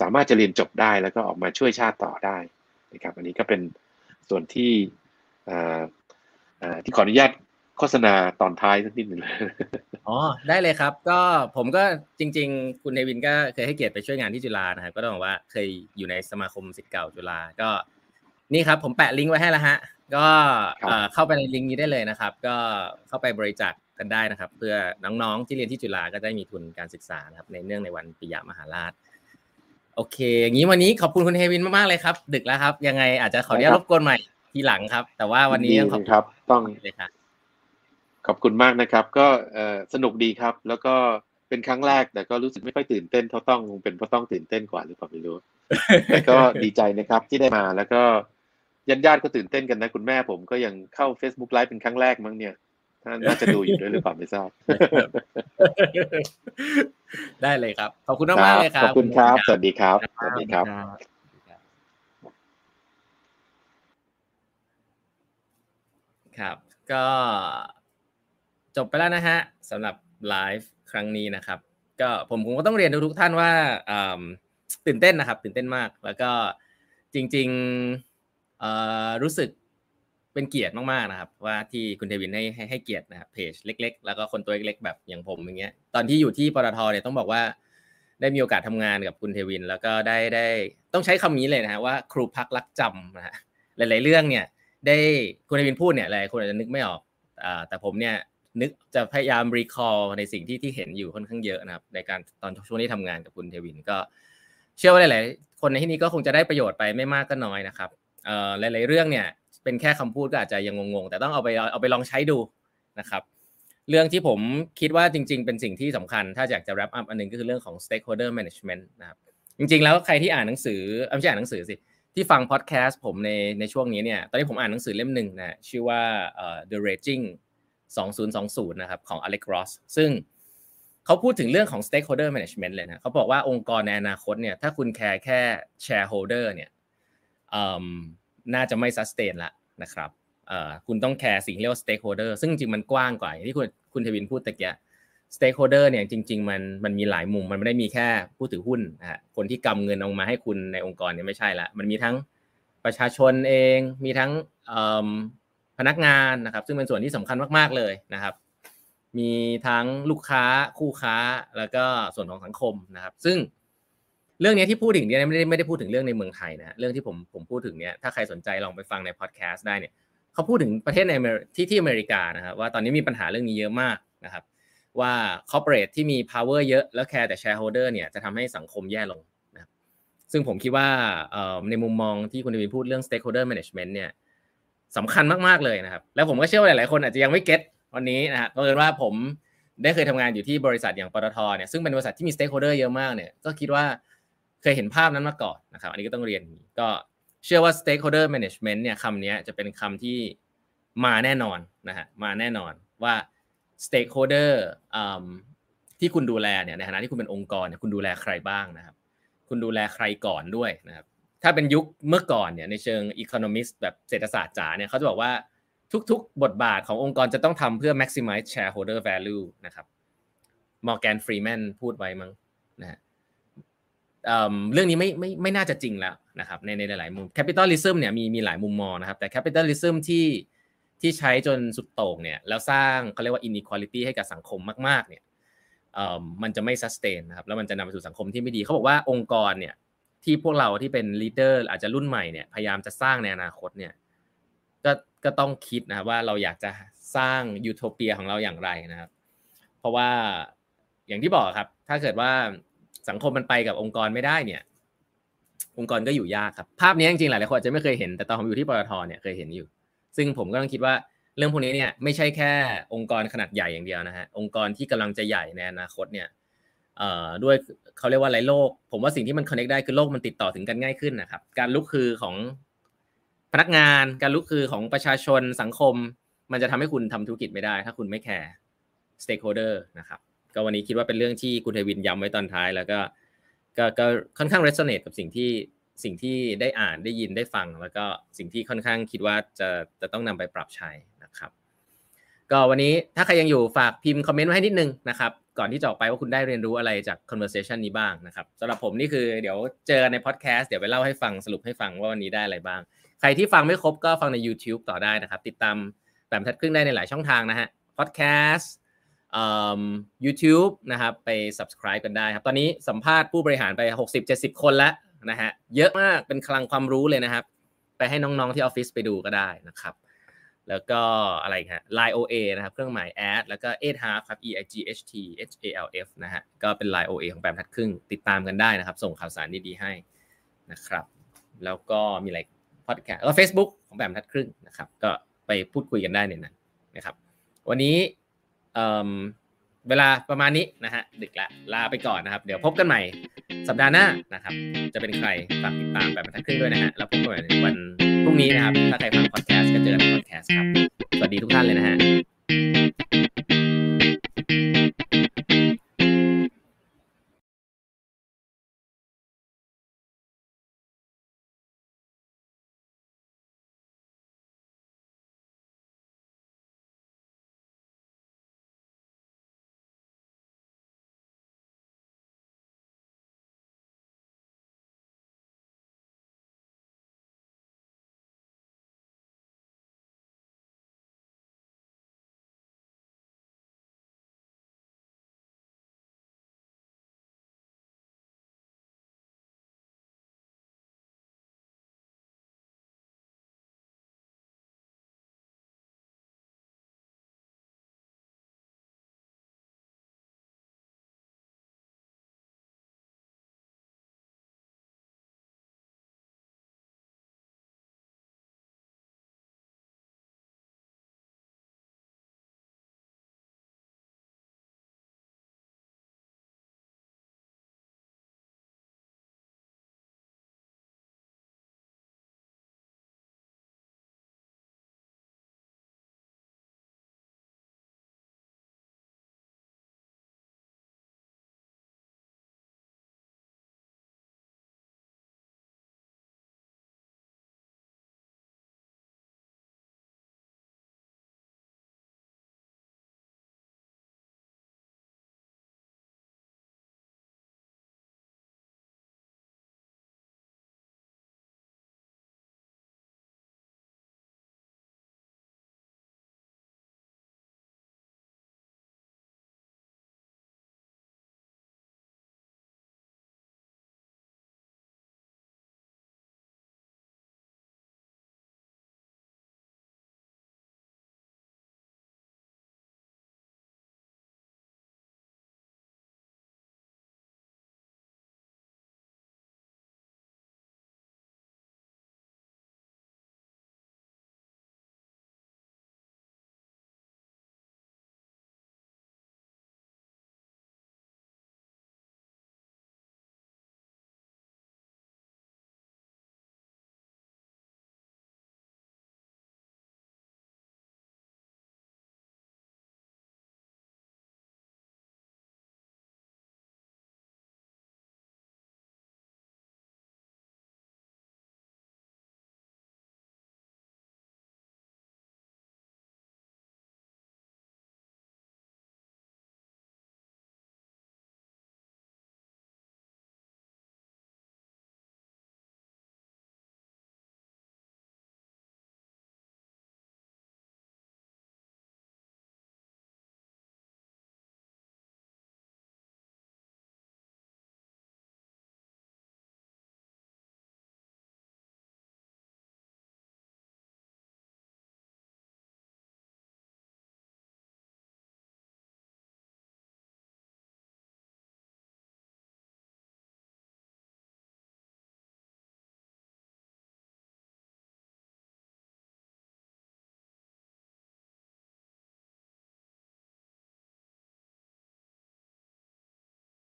สามารถจะเรียนจบได้แล้วก็ออกมาช่วยชาติต่อได้นะครับ อันนี้ก็เป็นส่วนที่ที่ขออนุญาตโฆษณาตอนท้ายสักนิดหนึ่งอ๋อ ได้เลยครับ ก็ผมก็จริง ๆ คุณเทวินก็เคยให้เกียรติไปช่วยงานที่จุฬานะครับ ก็ต้องบอกว่าเคยอยู่ในสมาคมศิษย์เก่าจุฬาก็ นี่ครับผมแปะลิงก์ไว้ให้แล้วฮะ ก็เข้าไปในลิงก์นี้ได้เลยนะครับ ก็เข้าไปบริจาคกันได้นะครับ เพื่อน้องๆที่เรียนที่จุฬาก็ได้มีทุนการศึกษานะครับ ในเนื่องในวันปิยมหาราชโอเคอย่างนี้วันนี้ขอบคุณคุณเฮวินมากๆเลยครับ ดึกแล้วครับ ยังไงอาจจะขออนุญาตรบกวนใหม่ทีหลังครับ แต่ว่าวันนี้ต้องขอบครับ ต้องเลยครับขอบคุณมากนะครับ ก็สนุกดีครับ แล้วก็เป็นครั้งแรกแต่ก็รู้สึกไม่ค่อยตื่นเต้นเท่าต้องคงเป็นเพราะต้องตื่นเต้นกว่าหรือเปล่าไม่รู้แต่ก็ดีใจนะครับที่ได้มาแล้วก็ ญาติญาติก็ตื่นเต้นกันนะ คุณแม่ผมก็ยังเข้า Facebook ไลฟ์เป็นครั้งแรกมั้งเนี่ยท่านน่าจะดูอยู่ด้วยหรือเปล่าไม่ทราบ ได้เลยครับ ขอบคุณมากเลยครับ ขอบคุณครับ สวัสดีครับ สวัสดีครับ ครับ ก็จบไปแล้วนะฮะสำหรับไลฟ์ครั้งนี้นะครับ ก็ผมคงก็ต้องเรียนทุกท่านว่าตื่นเต้นนะครับ ตื่นเต้นมาก แล้วก็จริง ๆ รู้สึกเป็นเกียรติมากๆนะครับ ว่าที่คุณเทวินให้ให้ให้เกียรตินะครับเพจเล็ก ๆ แล้วก็คนตัวเล็กๆแบบอย่างผมอย่างเงี้ยตอนที่อยู่ที่ปตทเนี่ยต้องบอกว่า ได้มีโอกาสทำงานกับคุณเทวินทร์ แล้วก็ได้ได้ต้องใช้คำนี้เลยนะฮะว่า ครูพักลักจำนะฮะหลาย ๆ เรื่องเนี่ย ได้คุณเทวินทร์พูดเนี่ยหลายคนอาจจะนึกไม่ออกแต่ผมเนี่ยนึกจะพยายาม recall ในสิ่งที่ที่เห็นอยู่ค่อนข้างเยอะนะครับ ในการตอนช่วงที่ทำงานกับคุณเทวินทร์ก็ เชื่อว่าหลาย ๆ คนในที่นี้ก็คงจะได้ประโยชน์ไปไม่มากก็น้อยนะครับ หลาย ๆ เรื่องเนี่ยเป็นแค่คำพูดก็อาจจะยังงงๆ แต่ต้องเอาไปเอาไปลองใช้ดูนะครับ เรื่องที่ผมคิดว่าจริง ๆ เป็นสิ่งที่สำคัญ ถ้าอยากจะ wrap up อันนึงก็คือเรื่องของ stakeholder management นะครับจริง ๆ แล้วใครที่อ่านหนังสือไม่ใช่อ่านหนังสือสิที่ฟังพอดแคสต์ผมในในช่วงนี้เนี่ยตอนนี้ผมอ่านหนังสือเล่มหนึ่งนะชื่อว่า The Raging 2020 นะครับของ Alex Ross ซึ่งเขาพูดถึงเรื่องของ stakeholder management เลยนะเขาบอกว่าองค์กรในอนาคตเนี่ยถ้าคุณแคร์แค่ shareholder เนี่ย น่าจะไม่ sustain ละนะครับคุณต้องแคร์สิ่งที่เรียกว่า stakeholder ซึ่งจริงมันกว้างกว่าที่คุณคุณทวินพูดตะเกีย stakeholder เนี่ยจริง ๆ มันมันมีหลายมุมมันไม่ได้มีแค่ผู้ถือหุ้นนะฮะคนที่กำเงินออกมาให้คุณในองค์กรเนี่ยไม่ใช่ละมันมีทั้งประชาชนเองมีทั้งพนักงานนะครับ ซึ่งเป็นส่วนที่สำคัญมากๆเลยนะครับ มีทั้งลูกค้าคู่ค้าแล้วก็ส่วนของสังคมนะครับ ซึ่ง เรื่องนี้ที่พูดถึงเนี่ยไม่ได้ไม่ได้พูดถึงเรื่องในเมืองไทยนะเรื่องที่ผมผมพูดถึงเนี่ยถ้าใครสนใจลองไปฟังในพอดแคสต์ได้เนี่ยเขาพูดถึงประเทศในที่ที่อเมริกานะครับว่าตอนนี้มีปัญหาเรื่องนี้เยอะมากนะครับ ว่า corporate ที่มี power เยอะแล้วแคร์แต่ shareholder เนี่ยจะทำให้สังคมแย่ลงนะครับซึ่งผมคิดว่าในมุมมองที่คุณเทวินทร์พูดเรื่อง stakeholder management เนี่ยสำคัญมากๆเลยนะครับ แล้วผมก็เชื่อว่าหลายๆคนอาจจะยังไม่ get วันนี้นะฮะเพราะเอิญว่าผมได้เคยทำงานอยู่ที่บริษัทอย่างปตทเนี่ยซึ่งเป็นบริษัทที่มี stakeholder เยอะมากเนี่ยก็คิดว่า เคยเห็นภาพนั้นมาก่อนนะครับ อันนี้ก็ต้องเรียนก็เชื่อว่า stakeholder management เนี่ยคำนี้จะเป็นคำที่มาแน่นอนนะฮะมาแน่นอนว่า stakeholder ที่คุณดูแลเนี่ยในฐานะที่คุณเป็นองค์กรเนี่ยคุณดูแลใครบ้างนะครับ คุณดูแลใครก่อนด้วยนะครับ ถ้าเป็นยุคเมื่อก่อนเนี่ยในเชิง economist แบบเศรษฐศาสตร์จ๋าเนี่ยเขาจะบอกว่าทุกๆ บทบาทขององค์กรจะต้องทำเพื่อ maximize shareholder value นะครับ Morgan Freeman พูดไว้มั้งนะฮะ เรื่องนี้ไม่ไม่ไม่น่าจะจริงแล้วนะครับในในหลายๆมุม capitalism เนี่ยมีมีหลายมุมมองนะครับ แต่ capitalism ที่ที่ใช้จนสุดโต่งเนี่ยแล้วสร้างเขาเรียกว่า inequality ให้กับสังคมมาก ๆ เนี่ยมันจะไม่ sustain นะครับแล้วมันจะนำไปสู่สังคมที่ไม่ดีเขาบอกว่าองค์กรเนี่ยที่พวกเราที่เป็น leader อาจจะรุ่นใหม่เนี่ยพยายามจะสร้างในอนาคตเนี่ยก็ก็ต้องคิดนะครับว่าเราอยากจะสร้างยูโทเปียของเราอย่างไรนะครับ เพราะว่าอย่างที่บอกครับ ถ้าเกิดว่า สังคมมันไปกับองค์กรไม่ได้เนี่ย องค์กรก็อยู่ยากครับ ภาพนี้จริงๆหลายคนอาจจะไม่เคยเห็นแต่ตอนผมอยู่ที่ปตทเนี่ยเคยเห็นอยู่ ซึ่งผมก็ต้องคิดว่าเรื่องพวกนี้เนี่ยไม่ใช่แค่องค์กรขนาดใหญ่อย่างเดียวนะฮะองค์กรที่กำลังจะใหญ่ในอนาคตเนี่ยด้วยเขาเรียกว่าอะไรโลก ผมว่าสิ่งที่มันคอนเนคได้คือโลกมันติดต่อถึงกันง่ายขึ้นนะครับ การลุกคือของพนักงาน การลุกคือของประชาชนสังคม มันจะทำให้คุณทำธุรกิจไม่ได้ ถ้าคุณไม่แคร์ stakeholder นะครับ ก็วันนี้คิดว่าเป็นเรื่องที่คุณเทวินทร์ย้ำไว้ตอนท้าย แล้วก็ก็ก็ค่อนข้าง resonate กับสิ่งที่สิ่งที่ได้อ่านได้ยินได้ฟัง แล้วก็สิ่งที่ค่อนข้างคิดว่าจะจะต้องนำไปปรับใช้นะครับ ก็วันนี้ถ้าใครยังอยู่ฝากพิมพ์คอมเมนต์ไว้ให้นิดนึงนะครับ ก่อนที่จะออกไปว่าคุณได้เรียนรู้อะไรจาก conversation นี้บ้างนะครับสำหรับผมนี่คือเดี๋ยวเจอกันในพอดแคสต์เดี๋ยวไปเล่าให้ฟังสรุปให้ฟังว่าวันนี้ได้อะไรบ้าง ใครที่ฟังไม่ครบก็ฟังใน YouTube ต่อได้นะครับ ติดตามแบบทัดครึ่งได้ในหลายช่องทางนะฮะพ อดแคสต์ยูทูบนะครับไป subscribe กันได้ครับ ตอนนี้สัมภาษณ์ผู้บริหารไป 60-70 คนแล้วนะฮะเยอะมากเป็นคลังความรู้เลยนะครับ ไปให้น้องๆที่ออฟฟิศไปดูก็ได้นะครับ แล้วก็อะไรครับ Line OA นะครับ เครื่องหมาย ad แล้วก็ e i g half ครับ e i g h t h a l f นะฮะก็เป็น Line OA ของแปมทัดครึ่ง ติดตามกันได้นะครับ ส่งข่าวสารดีๆให้นะครับ แล้วก็มีอะไรพอดแคสต์แล้ว Facebook ของแปมทัดครึ่งนะครับ ก็ไปพูดคุยกันได้ในนั้นนะครับ วันนี้ เวลาประมาณนี้นะฮะดึกละลาไปก่อนนะครับ เดี๋ยวพบกันใหม่สัปดาห์หน้านะครับ จะเป็นใครฝากติดตามแบบมัทักขึ้นด้วยนะฮะแล้วพบกันใหม่วันพรุ่งนี้นะครับ ถ้าใครฟังพอดแคสต์ก็เจอในพอดแคสต์ครับ สวัสดีทุกท่านเลยนะฮะ